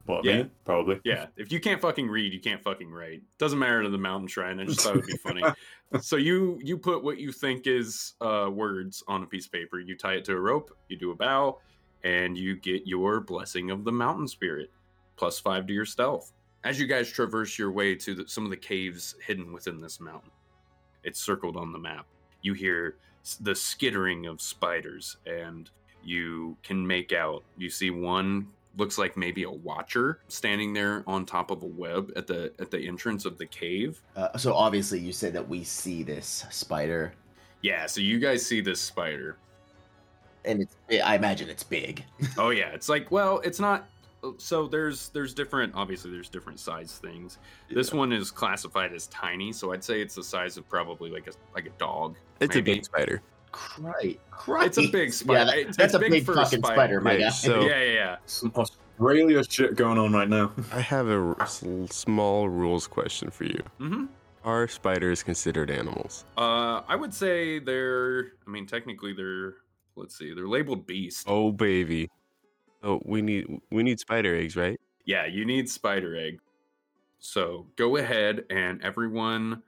What, Yeah. me? Probably. Yeah. If you can't fucking read, you can't fucking write. Doesn't matter to the mountain shrine. I just thought it would be funny. so you you put what you think is uh, words on a piece of paper. You tie it to a rope. You do a bow, and you get your blessing of the mountain spirit, plus five to your stealth. As you guys traverse your way to the, some of the caves hidden within this mountain, it's circled on the map. You hear the skittering of spiders, and you can make out. You see one looks like maybe a watcher standing there on top of a web at the at the entrance of the cave. Uh, so obviously, you said that we see this spider, Yeah, so you guys see this spider. and it's. I imagine it's big. oh yeah, it's like well, it's not. So there's there's different. Obviously, there's different size things. This one is classified as tiny, so I'd say it's the size of probably like a like a dog. It's maybe. a big spider. Christ, Christ. It's a big spider. Yeah, that- It's- that's it's a big big, fucking spider. spider, my Okay, guy. so- Yeah, yeah, yeah. Some Australia shit going on right now. I have a r- s- small rules question for you. hmm Are spiders considered animals? Uh, I would say they're. I mean, technically they're. Let's see, they're labeled beast. Oh baby. Oh, we need we need spider eggs, right? Yeah, you need spider egg. So go ahead and everyone.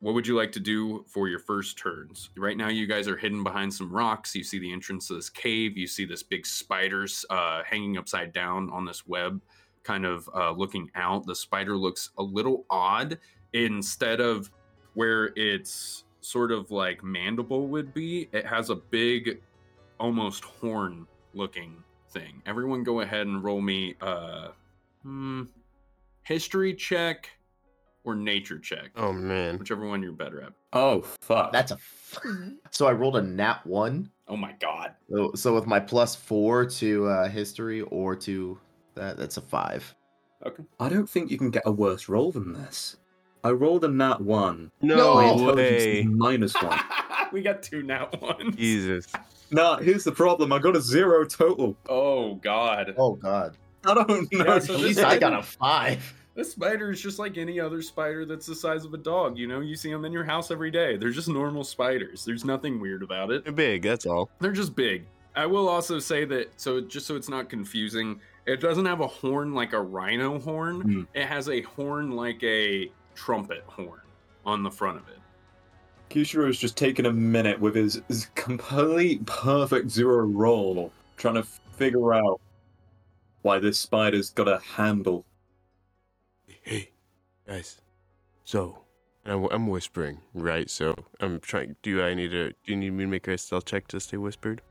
What would you like to do for your first turns? Right now, you guys are hidden behind some rocks. You see the entrance to this cave. You see this big spiders uh, hanging upside down on this web, kind of uh, looking out. The spider looks a little odd. Instead of where its sort of like mandible would be, it has a big, almost horn looking thing. Everyone go ahead and roll me uh hmm, history check or nature check. Oh man. Whichever one you're better at. Oh fuck. That's a. F- so I rolled a nat one. Oh my god. So, so with my plus four to uh, history or to that, that's a five. Okay. I don't think you can get a worse roll than this. I rolled a nat one. No, My intelligence way. is minus one. we got two nat ones. Jesus. Nah, here's the problem. I got a zero total. Oh god. Oh God! I don't know. Yeah, so At least I got a five. This spider is just like any other spider that's the size of a dog. You know, you see them in your house every day. They're just normal spiders. There's nothing weird about it. They're big, that's all. They're just big. I will also say that so just so it's not confusing, it doesn't have a horn like a rhino horn. Hmm. It has a horn like a trumpet horn on the front of it. Kishiro is just taking a minute with his, his complete perfect zero roll, trying to figure out why this spider's got a handle. Hey, guys. So, I'm, I'm whispering, right? So I'm trying. Do I need to? Do you need me to make a stealth check to stay whispered?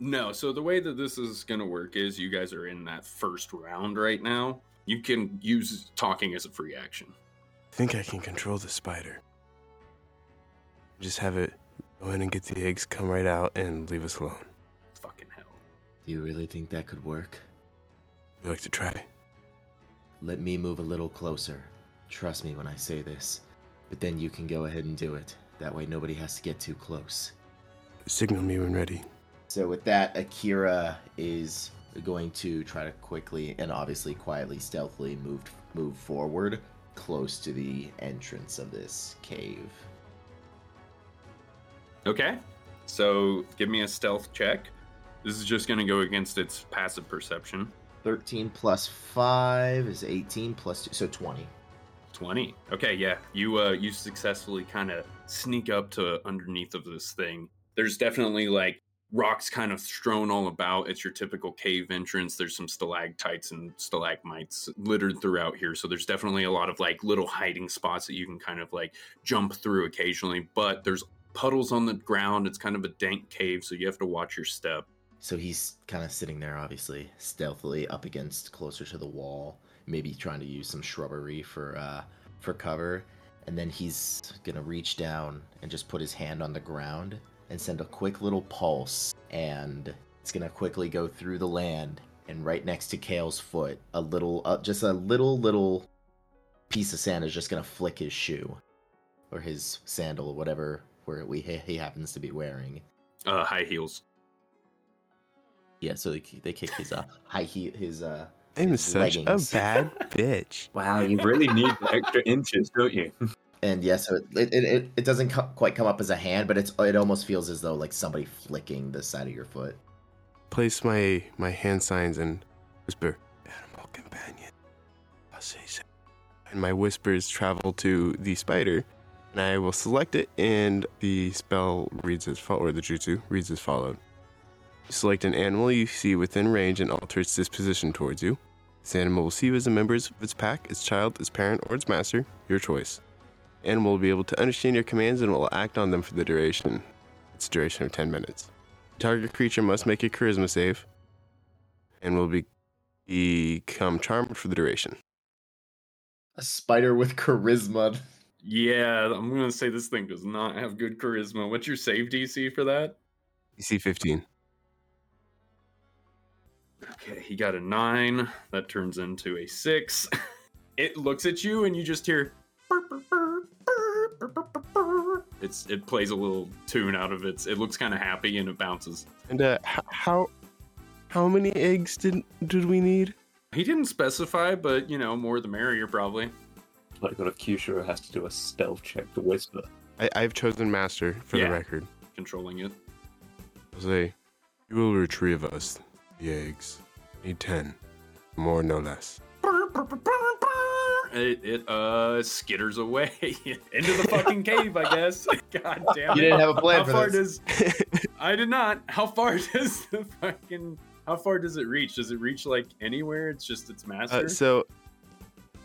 No, so the way that this is going to work is you guys are in that first round right now. You can use talking as a free action. I think I can control the spider. Just have it go in and get the eggs, come right out, and leave us alone. Fucking hell. Do you really think that could work? You like to try? Let me move a little closer. Trust me when I say this. But then you can go ahead and do it. That way nobody has to get too close. Signal me when ready. So with that, Akira is going to try to quickly and obviously quietly, stealthily move move forward close to the entrance of this cave. Okay. So give me a stealth check. This is just going to go against its passive perception. 13 plus 5 is 18 plus 2, so 20. 20. Okay, yeah. You uh you successfully kind of sneak up to underneath of this thing. There's definitely like rocks kind of strewn all about. It's your typical cave entrance. There's some stalactites and stalagmites littered throughout here. So there's definitely a lot of like little hiding spots that you can kind of like jump through occasionally, but there's puddles on the ground. It's kind of a dank cave, so you have to watch your step. So he's kind of sitting there, obviously, stealthily up against closer to the wall, maybe trying to use some shrubbery for uh, for cover. And then he's gonna reach down and just put his hand on the ground and send a quick little pulse, and it's gonna quickly go through the land. And right next to Kale's foot, a little, uh, just a little, little piece of sand is just gonna flick his shoe or his sandal, or whatever where we he happens to be wearing. Uh high heels. Yeah, so they, they kick his uh, high heel, his uh, I'm his such leggings. a bad bitch. Wow, you really need extra inches, don't you? and yeah, so it it, it, it doesn't co- quite come up as a hand, but it's it almost feels as though like somebody flicking the side of your foot. Place my my hand signs and whisper, "Animal companion." I'll say so. And my whispers travel to the spider, and I will select it, and the spell reads as follows, or the jutsu reads as followed. Select an animal you see within range and alter its disposition towards you. This animal will see you as a member of its pack, its child, its parent, or its master, your choice. Animal will be able to understand your commands and will act on them for the duration. It's duration of 10 minutes. Target creature must make a charisma save and will be become charmed for the duration. A spider with charisma. Yeah, I'm gonna say this thing does not have good charisma. What's your save DC for that? DC 15. Okay, he got a nine. That turns into a six. It looks at you and you just hear. It's it plays a little tune out of its. It looks kind of happy and it bounces. And uh, how how many eggs did did we need? He didn't specify, but you know, more the merrier, probably. Like what if Kishiro has to do a stealth check to whisper? I, I've chosen master for Yeah. the record. Controlling it. I'll say, you will retrieve us the eggs. Need ten, more no less. It, it uh skitters away into the fucking cave, I guess. God damn it. You it. didn't have a plan How for far this. does I did not. How far does the fucking how far does it reach? Does it reach like anywhere? It's just its master Uh, so,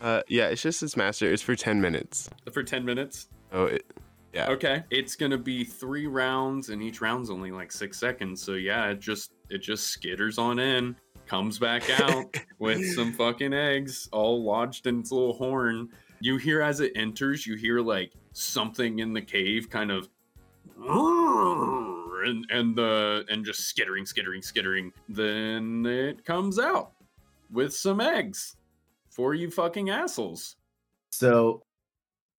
uh, yeah, it's just its master. It's for ten minutes. for ten minutes. Oh, it, yeah. Okay. It's gonna be three rounds, and each round's only like six seconds. So yeah, it just it just skitters on in, comes back out with some fucking eggs all lodged in its little horn. You hear as it enters, you hear like something in the cave kind of and and the and just skittering, skittering, skittering. Then it comes out with some eggs for you fucking assholes. So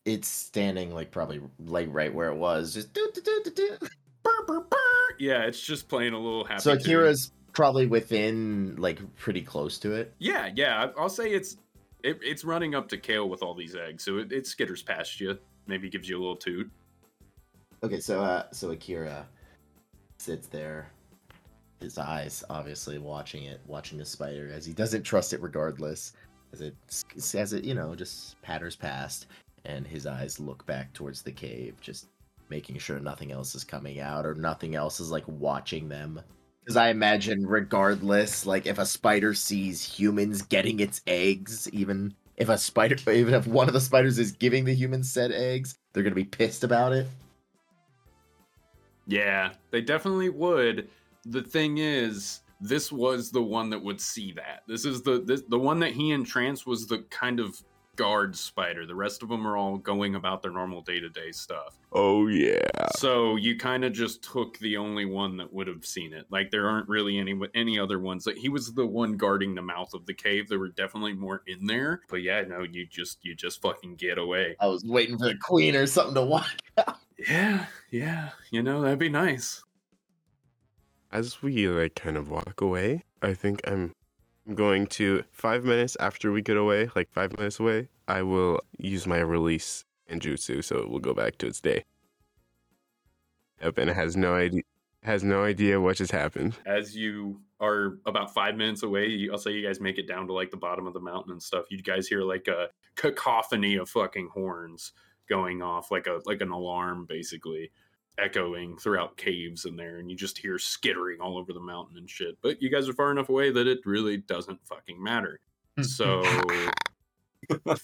it's standing like probably like right where it was. Just do do do do do. Burr, burr, burr. Yeah, it's just playing a little happy. So tune. Akira's probably within like pretty close to it. Yeah, yeah. I'll say it's it, it's running up to Kale with all these eggs, so it, it skitters past you. Maybe gives you a little toot. Okay, so uh so Akira sits there, his eyes obviously watching it, watching the spider as he doesn't trust it regardless, as it as it you know just patters past, and his eyes look back towards the cave, just making sure nothing else is coming out or nothing else is like watching them. Because I imagine, regardless, like if a spider sees humans getting its eggs, even if a spider, even if one of the spiders is giving the humans said eggs, they're gonna be pissed about it. Yeah, they definitely would. The thing is, this was the one that would see that. This is the this, the one that he entranced was the kind of guard spider. The rest of them are all going about their normal day to day stuff. Oh yeah. So you kind of just took the only one that would have seen it. Like there aren't really any any other ones. Like he was the one guarding the mouth of the cave. There were definitely more in there. But yeah, no, you just you just fucking get away. I was waiting for the queen or something to walk out. Yeah, yeah. You know that'd be nice. As we like kind of walk away, I think I'm going to five minutes after we get away, like five minutes away, I will use my release in jutsu, so it will go back to its day. And it has no idea has no idea what just happened. As you are about five minutes away, I'll say you guys make it down to like the bottom of the mountain and stuff. You guys hear like a cacophony of fucking horns going off, like a like an alarm, basically echoing throughout caves in there, and you just hear skittering all over the mountain and shit. But you guys are far enough away that it really doesn't fucking matter. So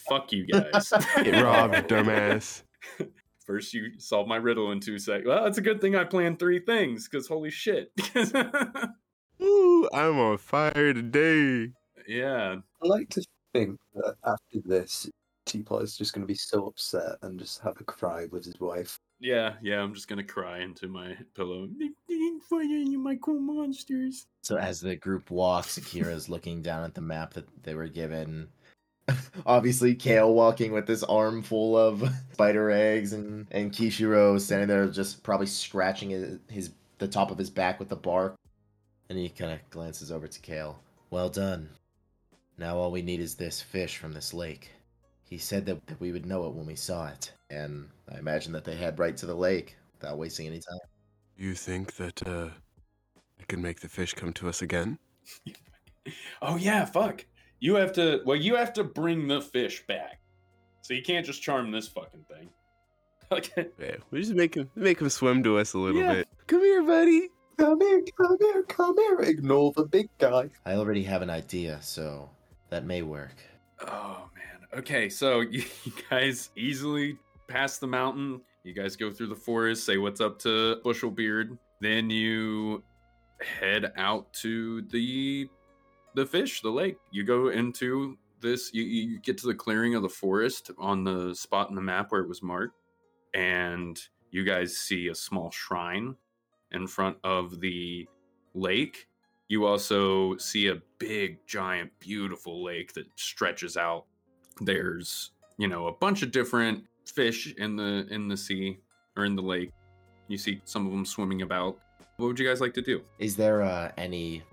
fuck you guys. Get robbed, dumbass. First, you solve my riddle in two seconds. Well, it's a good thing I planned three things because holy shit. Ooh, I'm on fire today. yeah, I like to think that after this, Teapot is just going to be so upset and just have a cry with his wife. Yeah, yeah. I'm just gonna cry into my pillow. Fire you, my cool monsters. So as the group walks, Akira's looking down at the map that they were given. Obviously, Kale walking with this armful of spider eggs, and and Kishiro standing there just probably scratching his, his the top of his back with the bark. And he kind of glances over to Kale. Well done. Now all we need is this fish from this lake. He said that, that we would know it when we saw it, and I imagine that they head right to the lake without wasting any time. You think that uh I can make the fish come to us again? Oh yeah, fuck. You have to. Well, you have to bring the fish back. So you can't just charm this fucking thing. Okay. Yeah, we just make him make him swim to us a little Yeah. bit. Come here, buddy. Come here, come here, come here. Ignore the big guy. I already have an idea, so That may work. Oh man. Okay, so you guys easily pass the mountain. You guys go through the forest, say what's up to Bushel Beard. Then you head out to the the fish, the lake. You go into this. You, you get to the clearing of the forest on the spot in the map where it was marked, and you guys see a small shrine in front of the lake. You also see a big, giant, beautiful lake that stretches out. There's, you know, a bunch of different fish in the in the sea or in the lake. You see some of them swimming about. What would you guys like to do? Is there uh, any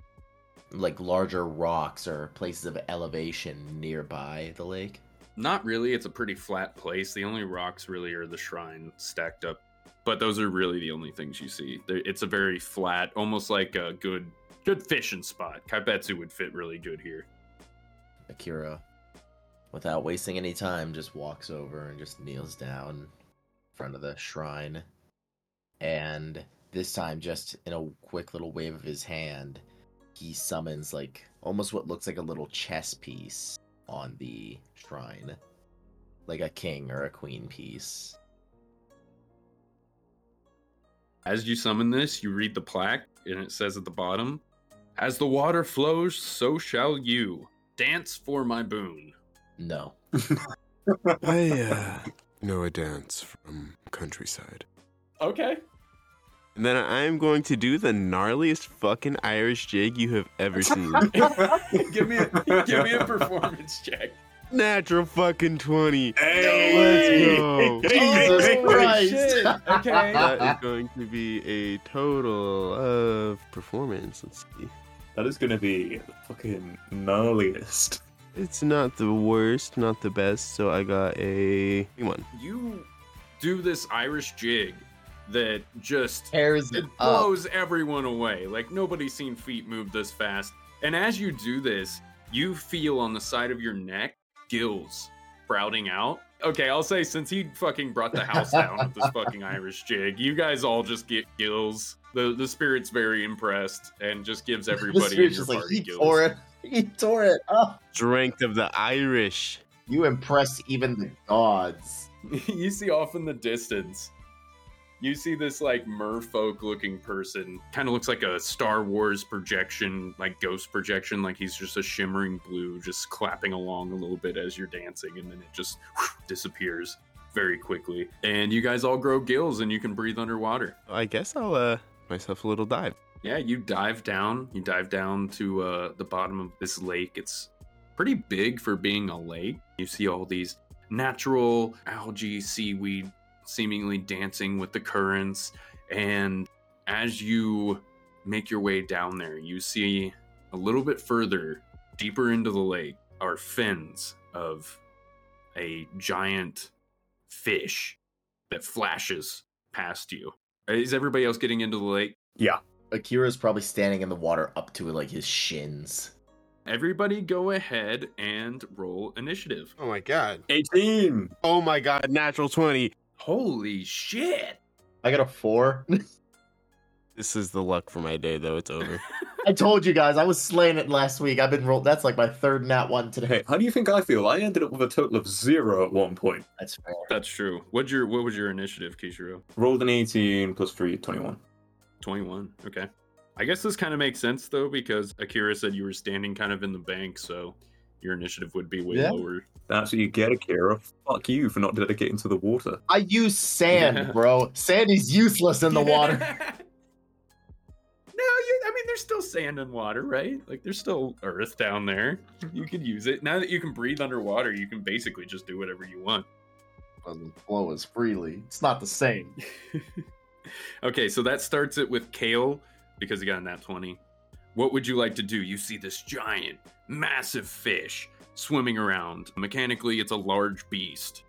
like larger rocks or places of elevation nearby the lake? Not really. It's a pretty flat place. The only rocks really are the shrine stacked up. But those are really the only things you see. It's a very flat, almost like a good good fishing spot. Kaibetsu would fit really good here. Akira, without wasting any time, just walks over and just kneels down in front of the shrine. And this time, just in a quick little wave of his hand, he summons like almost what looks like a little chess piece on the shrine. Like a king or a queen piece. As you summon this, you read the plaque, and it says at the bottom, As the water flows, so shall you. Dance for my boon. No. I uh, know a dance from countryside. Okay. And then I'm going to do the gnarliest fucking Irish jig you have ever seen. give me a give me a performance check. Natural fucking 20. Hey! Let's go. Jesus Hey! Christ! Okay. That is going to be a total of performance. Let's see. That is gonna be the fucking gnarliest. It's not the worst, not the best, so I got a one. You do this Irish jig that just Tears it it up. blows everyone away. Like nobody's seen feet move this fast. And as you do this, you feel on the side of your neck gills sprouting out. Okay, I'll say since he fucking brought the house down with this fucking Irish jig, you guys all just get gills. The the spirit's very impressed and just gives The everybody in your just like, party he gills. Tore it. He tore it up. Strength of the Irish. You impress even the gods. you see off in the distance you see this like merfolk looking person kind of looks like a star wars projection like ghost projection like he's just a shimmering blue just clapping along a little bit as you're dancing and then it just disappears very quickly and you guys all grow gills and you can breathe underwater I guess I'll uh myself a little dive. Yeah you dive down. You dive down to uh, the bottom of this lake. It's pretty big for being a lake. You see all these natural algae seaweed seemingly dancing with the currents. And as you make your way down there you see a little bit further deeper into the lake are fins of a giant fish that flashes past you. Is everybody else getting into the lake? Yeah. Akira's probably standing in the water up to like his shins. Everybody go ahead and roll initiative. Oh my god. 18! Oh my god, natural 20. Holy shit! I got a four. This is the luck for my day though, it's over. I told you guys I was slaying it last week. I've been rolled. That's like my third nat one today. Hey, how do you think I feel? I ended up with a total of zero at one point. That's fair. That's true. What's your what was your initiative, Kishiro? Rolled an 18 plus 3, 21. 21. Okay. I guess this kind of makes sense though, because Akira said you were standing kind of in the bank, so your initiative would be way Yeah. lower. That's what you get, Akira. Fuck you for not dedicating to the water. I use sand, Yeah. bro. Sand is useless in the water. no, you I mean there's still sand and water, right? Like there's still earth down there. You could use it. Now that you can breathe underwater, you can basically just do whatever you want. Doesn't flow as freely. It's not the same. okay, so that starts it with Kale because he got in that 20. What would you like to do? You see this giant, massive fish swimming around. Mechanically, it's a large beast.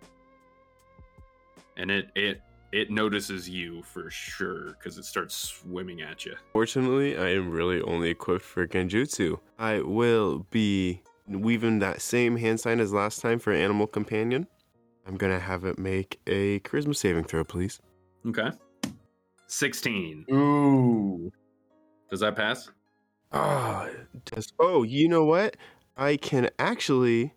And it it it notices you for sure because it starts swimming at you. Fortunately, I am really only equipped for Genjutsu. I will be weaving that same hand sign as last time for Animal Companion. I'm gonna have it make a charisma saving throw, please. Okay. 16. Ooh. Does that pass? Ah, oh, just oh, you know what? I can actually.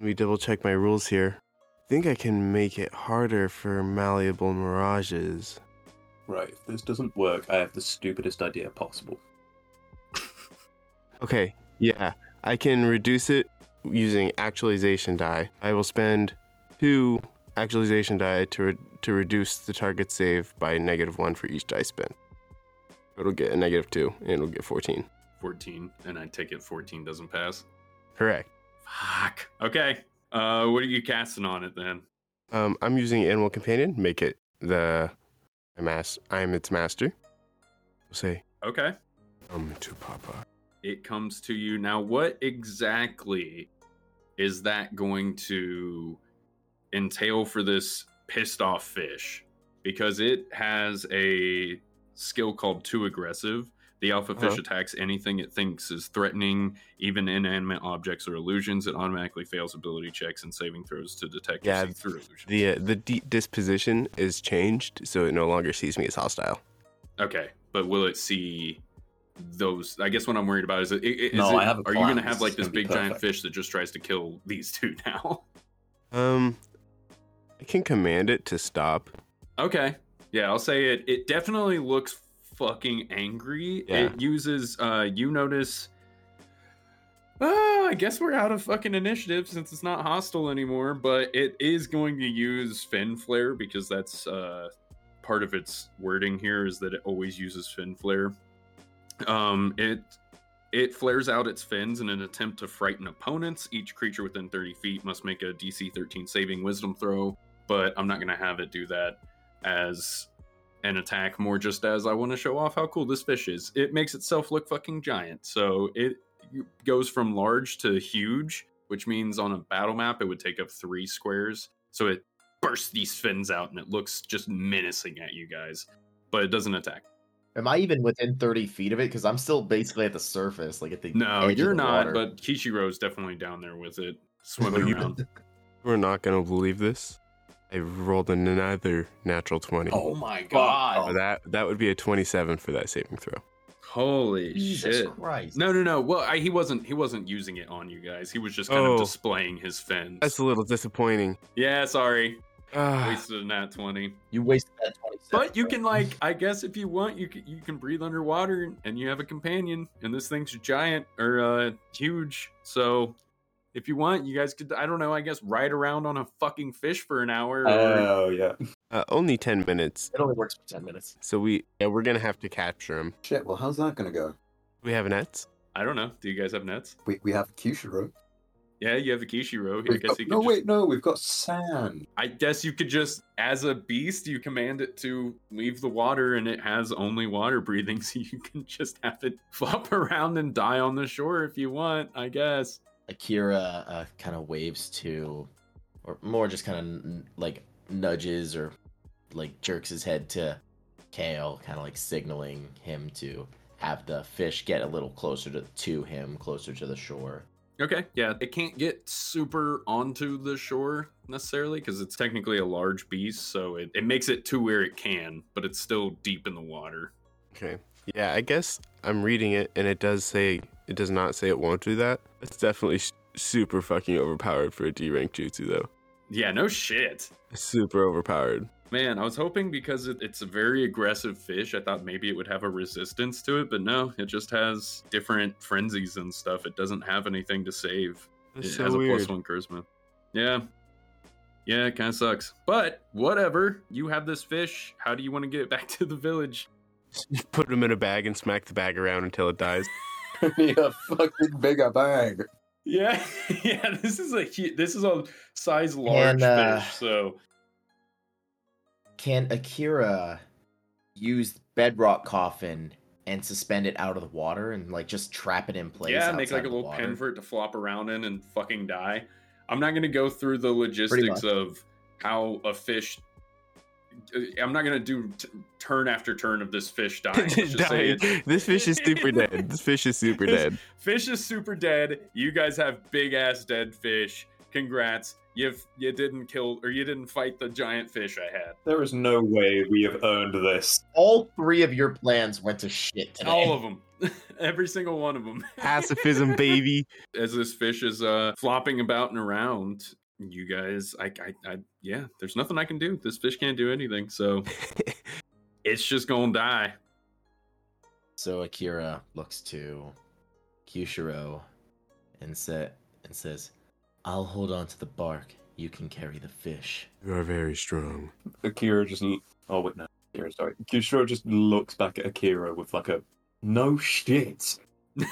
Let me double check my rules here. I think I can make it harder for malleable mirages. Right, if this doesn't work, I have the stupidest idea possible. Okay, yeah, I can reduce it using actualization die. I will spend two actualization die to re- to reduce the target save by negative one for each die spent. It'll get a negative two, and it'll get fourteen. 14, and I take it 14 doesn't pass. Correct. Fuck. Okay. Uh, what are you casting on it then? Um, I'm using Animal Companion. Make it the mas- I am its master. We'll say, Okay. um, to Papa. It comes to you now. What exactly is that going to entail for this pissed off fish? Because it has a skill called Too Aggressive. The alpha fish Uh-huh. attacks anything it thinks is threatening, even inanimate objects or illusions. It automatically fails ability checks and saving throws to detect Yeah, see through illusions. The uh, the de- disposition is changed, so it no longer sees me as hostile. Okay, but will it see those? I guess what I'm worried about is, it, is No, it, I have a are you going to have like this gonna big giant fish that just tries to kill these two now? Um, I can command it to stop. okay, yeah, I'll say it. It definitely looks fucking angry. Yeah. It uses uh, you notice. Oh, I guess we're out of fucking initiative since it's not hostile anymore. But it is going to use fin flare because that's uh, part of its wording here is that it always uses fin flare. Um, it it flares out its fins in an attempt to frighten opponents. Each creature within 30 feet must make a DC 13 saving Wisdom throw. But I'm not going to have it do that as an attack, more just as I want to show off how cool this fish is. It makes itself look fucking giant. So it goes from large to huge, which means on a battle map it would take up three squares. So it bursts these fins out and it looks just menacing at you guys, but it doesn't attack. Am I even within 30 feet of it? Because I'm still basically at the surface, like at the No, edge you're the not, water. but Kishiro's definitely down there with it, swimming around. We're not gonna believe this. I rolled another natural twenty. Oh my God. So that that would be a twenty-seven for that saving throw. Holy Jesus shit. Christ. No, no, no. Well, I, he wasn't. He wasn't using it on you guys. He was just kind Oh. of displaying his fins. That's a little disappointing. Yeah, sorry. Ah, Wasted a nat twenty. You wasted that twenty. But you can like, I guess if you want, you can you can breathe underwater and you have a companion, and this thing's giant or uh huge. So if you want, you guys could I don't know, I guess ride around on a fucking fish for an hour. Or, Oh yeah. uh, only ten minutes. It only works for 10 minutes. So we yeah, we're gonna have to capture him. Shit, well, how's that gonna go? We have nets. I don't know. Do you guys have nets? We, we have Kishiro. Yeah, you have a Kishiro. I We've guess got- you could no, just, wait, no, we've got sand. I guess you could just, as a beast, you command it to leave the water, and it has only water breathing, so you can just have it flop around and die on the shore if you want. I guess. Akira uh, kind of waves to, or more just kind of n- like nudges or like jerks his head to Kale, kind of like signaling him to have the fish get a little closer to, to him, closer to the shore. Okay, yeah, it can't get super onto the shore necessarily because it's technically a large beast, so it, it makes it to where it can, but it's still deep in the water. Okay. Yeah, I guess I'm reading it, and it does say it does not say it won't do that. It's definitely super fucking overpowered for a D rank jutsu, though. Yeah, no shit. Super overpowered. Man, I was hoping because it, it's a very aggressive fish, I thought maybe it would have a resistance to it, but no, it just has different frenzies and stuff. It doesn't have anything to save. That's it so has a plus one charisma. Yeah. Yeah, it kind of sucks. But whatever. You have this fish. How do you want to get it back to the village? Put him in a bag and smack the bag around until it dies. a fucking bigger bag. Yeah, yeah. This is a this is a size large And, uh, fish. So Can Akira use bedrock coffin and suspend it out of the water and like just trap it in place? yeah, make like a little water? pen for it to flop around in and fucking die. I'm not gonna go through the logistics of how a fish. I'm not gonna do t- turn after turn of this fish dying. Let's just say Dying. it. This fish is super dead. This fish is super This- dead. Fish is super dead. You guys have big ass dead fish. Congrats. You've you didn't kill or you didn't fight the giant fish I had. There is no way we have earned this. All three of your plans went to shit today. All of them. Every single one of them. Pacifism, baby. As this fish is uh flopping about and around, you guys, I, I, I, yeah, there's nothing I can do. This fish can't do anything, so it's just gonna die. So Akira looks to Kishiro and sa- and says, "I'll hold on to the bark. You can carry the fish." You are very strong. Akira just. l- Oh, wait, no. Akira, sorry. Kishiro just looks back at Akira with like a. No shit.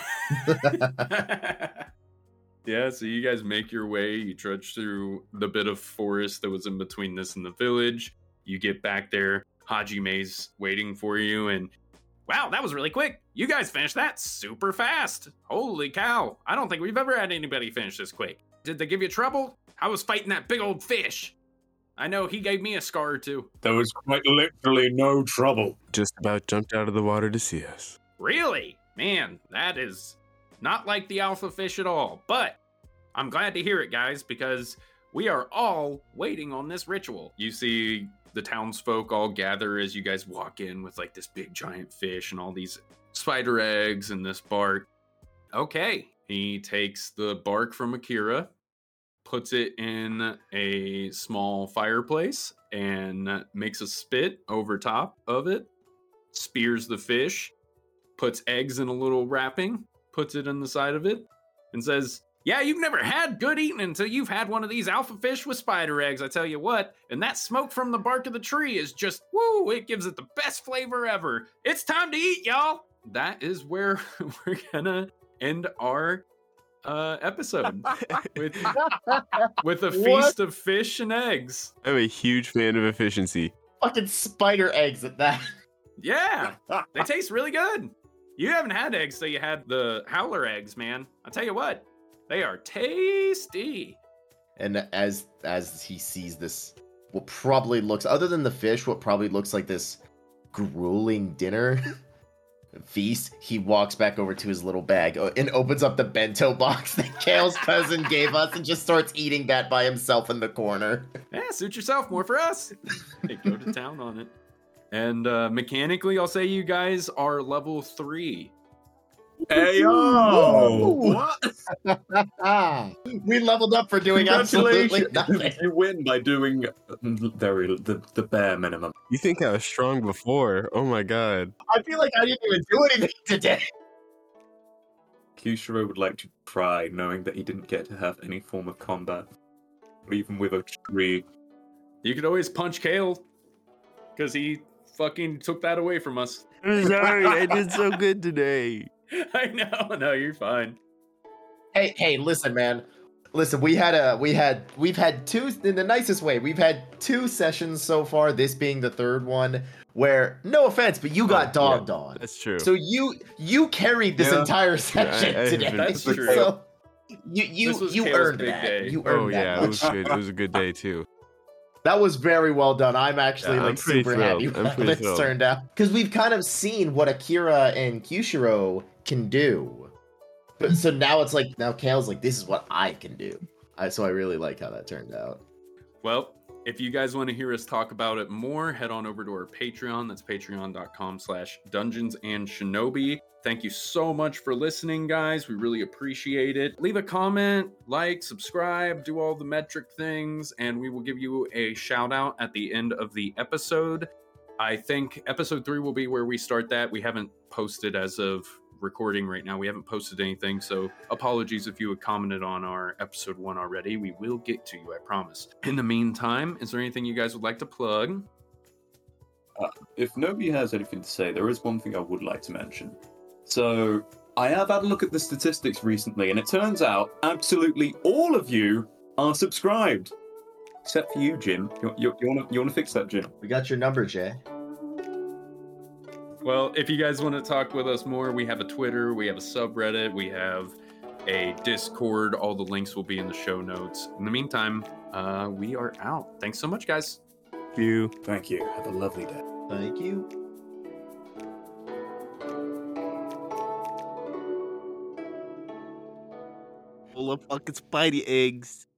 yeah, so you guys make your way, you trudge through the bit of forest that was in between this and the village. You get back there, Hajime's waiting for you, and wow, that was really quick. You guys finished that super fast. Holy cow. I don't think we've ever had anybody finish this quick. Did they give you trouble? I was fighting that big old fish. I know he gave me a scar or two. There was quite literally no trouble. Just about jumped out of the water to see us. Really? Man, that is not like the alpha fish at all. But I'm glad to hear it, guys, because we are all waiting on this ritual. You see the townsfolk all gather as you guys walk in with like this big giant fish and all these spider eggs and this bark. Okay, he takes the bark from Akira, puts it in a small fireplace, and makes a spit over top of it, spears the fish, puts eggs in a little wrapping, puts it in the side of it, and says, Yeah, you've never had good eating until you've had one of these alpha fish with spider eggs, I tell you what. And that smoke from the bark of the tree is just, woo, it gives it the best flavor ever. It's time to eat, y'all. That is where we're gonna end our uh episode with with a What? feast of fish and eggs. I'm a huge fan of efficiency. Fucking spider eggs at that. Yeah, they taste really good. You haven't had eggs, so you had the howler eggs, man. I tell you what, they are tasty. And as as he sees this, what probably looks other than the fish, what probably looks like this grueling dinner feast, he walks back over to his little bag uh, and opens up the bento box that Kayle's cousin gave us and just starts eating that by himself in the corner. Yeah, suit yourself. More for us. Hey, go to town on it. And uh, mechanically, I'll say you guys are level three. Hey yo! What? we leveled up for doing absolutely nothing. you win by doing very the, the bare minimum. You think I was strong before? Oh my god. I feel like I didn't even do anything today. Kishiro would like to cry knowing that he didn't get to have any form of combat, even with a tree. You could always punch Kayle because he fucking took that away from us. I'm sorry, I did so good today. I know. No, you're fine. Hey, hey, listen, man. Listen, we had a we had we've had two in the nicest way. We've had two sessions so far, this being the third one, where no offense, but you got Oh, dogged on. That's true. So you you carried this Yeah. entire session I- I today. have That's true. So you you This was you Kayle's earned big that. day. You oh, earned oh that. yeah, it was good. It was a good day too. That was very well done. I'm actually Yeah, I'm like super thrilled. happy I'm how this thrilled. turned out because we've kind of seen what Akira and Kishiro can do. But so now it's like now Kayle's like this is what I can do. I, so I really like how that turned out. Well, if you guys want to hear us talk about it more, head on over to our Patreon. That's patreon.com slash dungeons and shinobi. Thank you so much for listening, guys. We really appreciate it. Leave a comment, like, subscribe, do all the metric things, and we will give you a shout out at the end of the episode. I think episode three will be where we start that. We haven't posted as of recording right now. We haven't posted anything, so apologies if you had commented on our episode one already. We will get to you, I promise. In the meantime, is there anything you guys would like to plug? Uh, if nobody has anything to say, there is one thing I would like to mention. So, I have had a look at the statistics recently, and it turns out absolutely all of you are subscribed. Except for you, Jim. You, you, you want to you wanna fix that, Jim? We got your number, Jay. Well, if you guys want to talk with us more, we have a Twitter, we have a subreddit, we have a Discord. All the links will be in the show notes. In the meantime, uh, we are out. Thanks so much, guys. You. Thank you. Have a lovely day. Thank you. Full of fucking spidey eggs.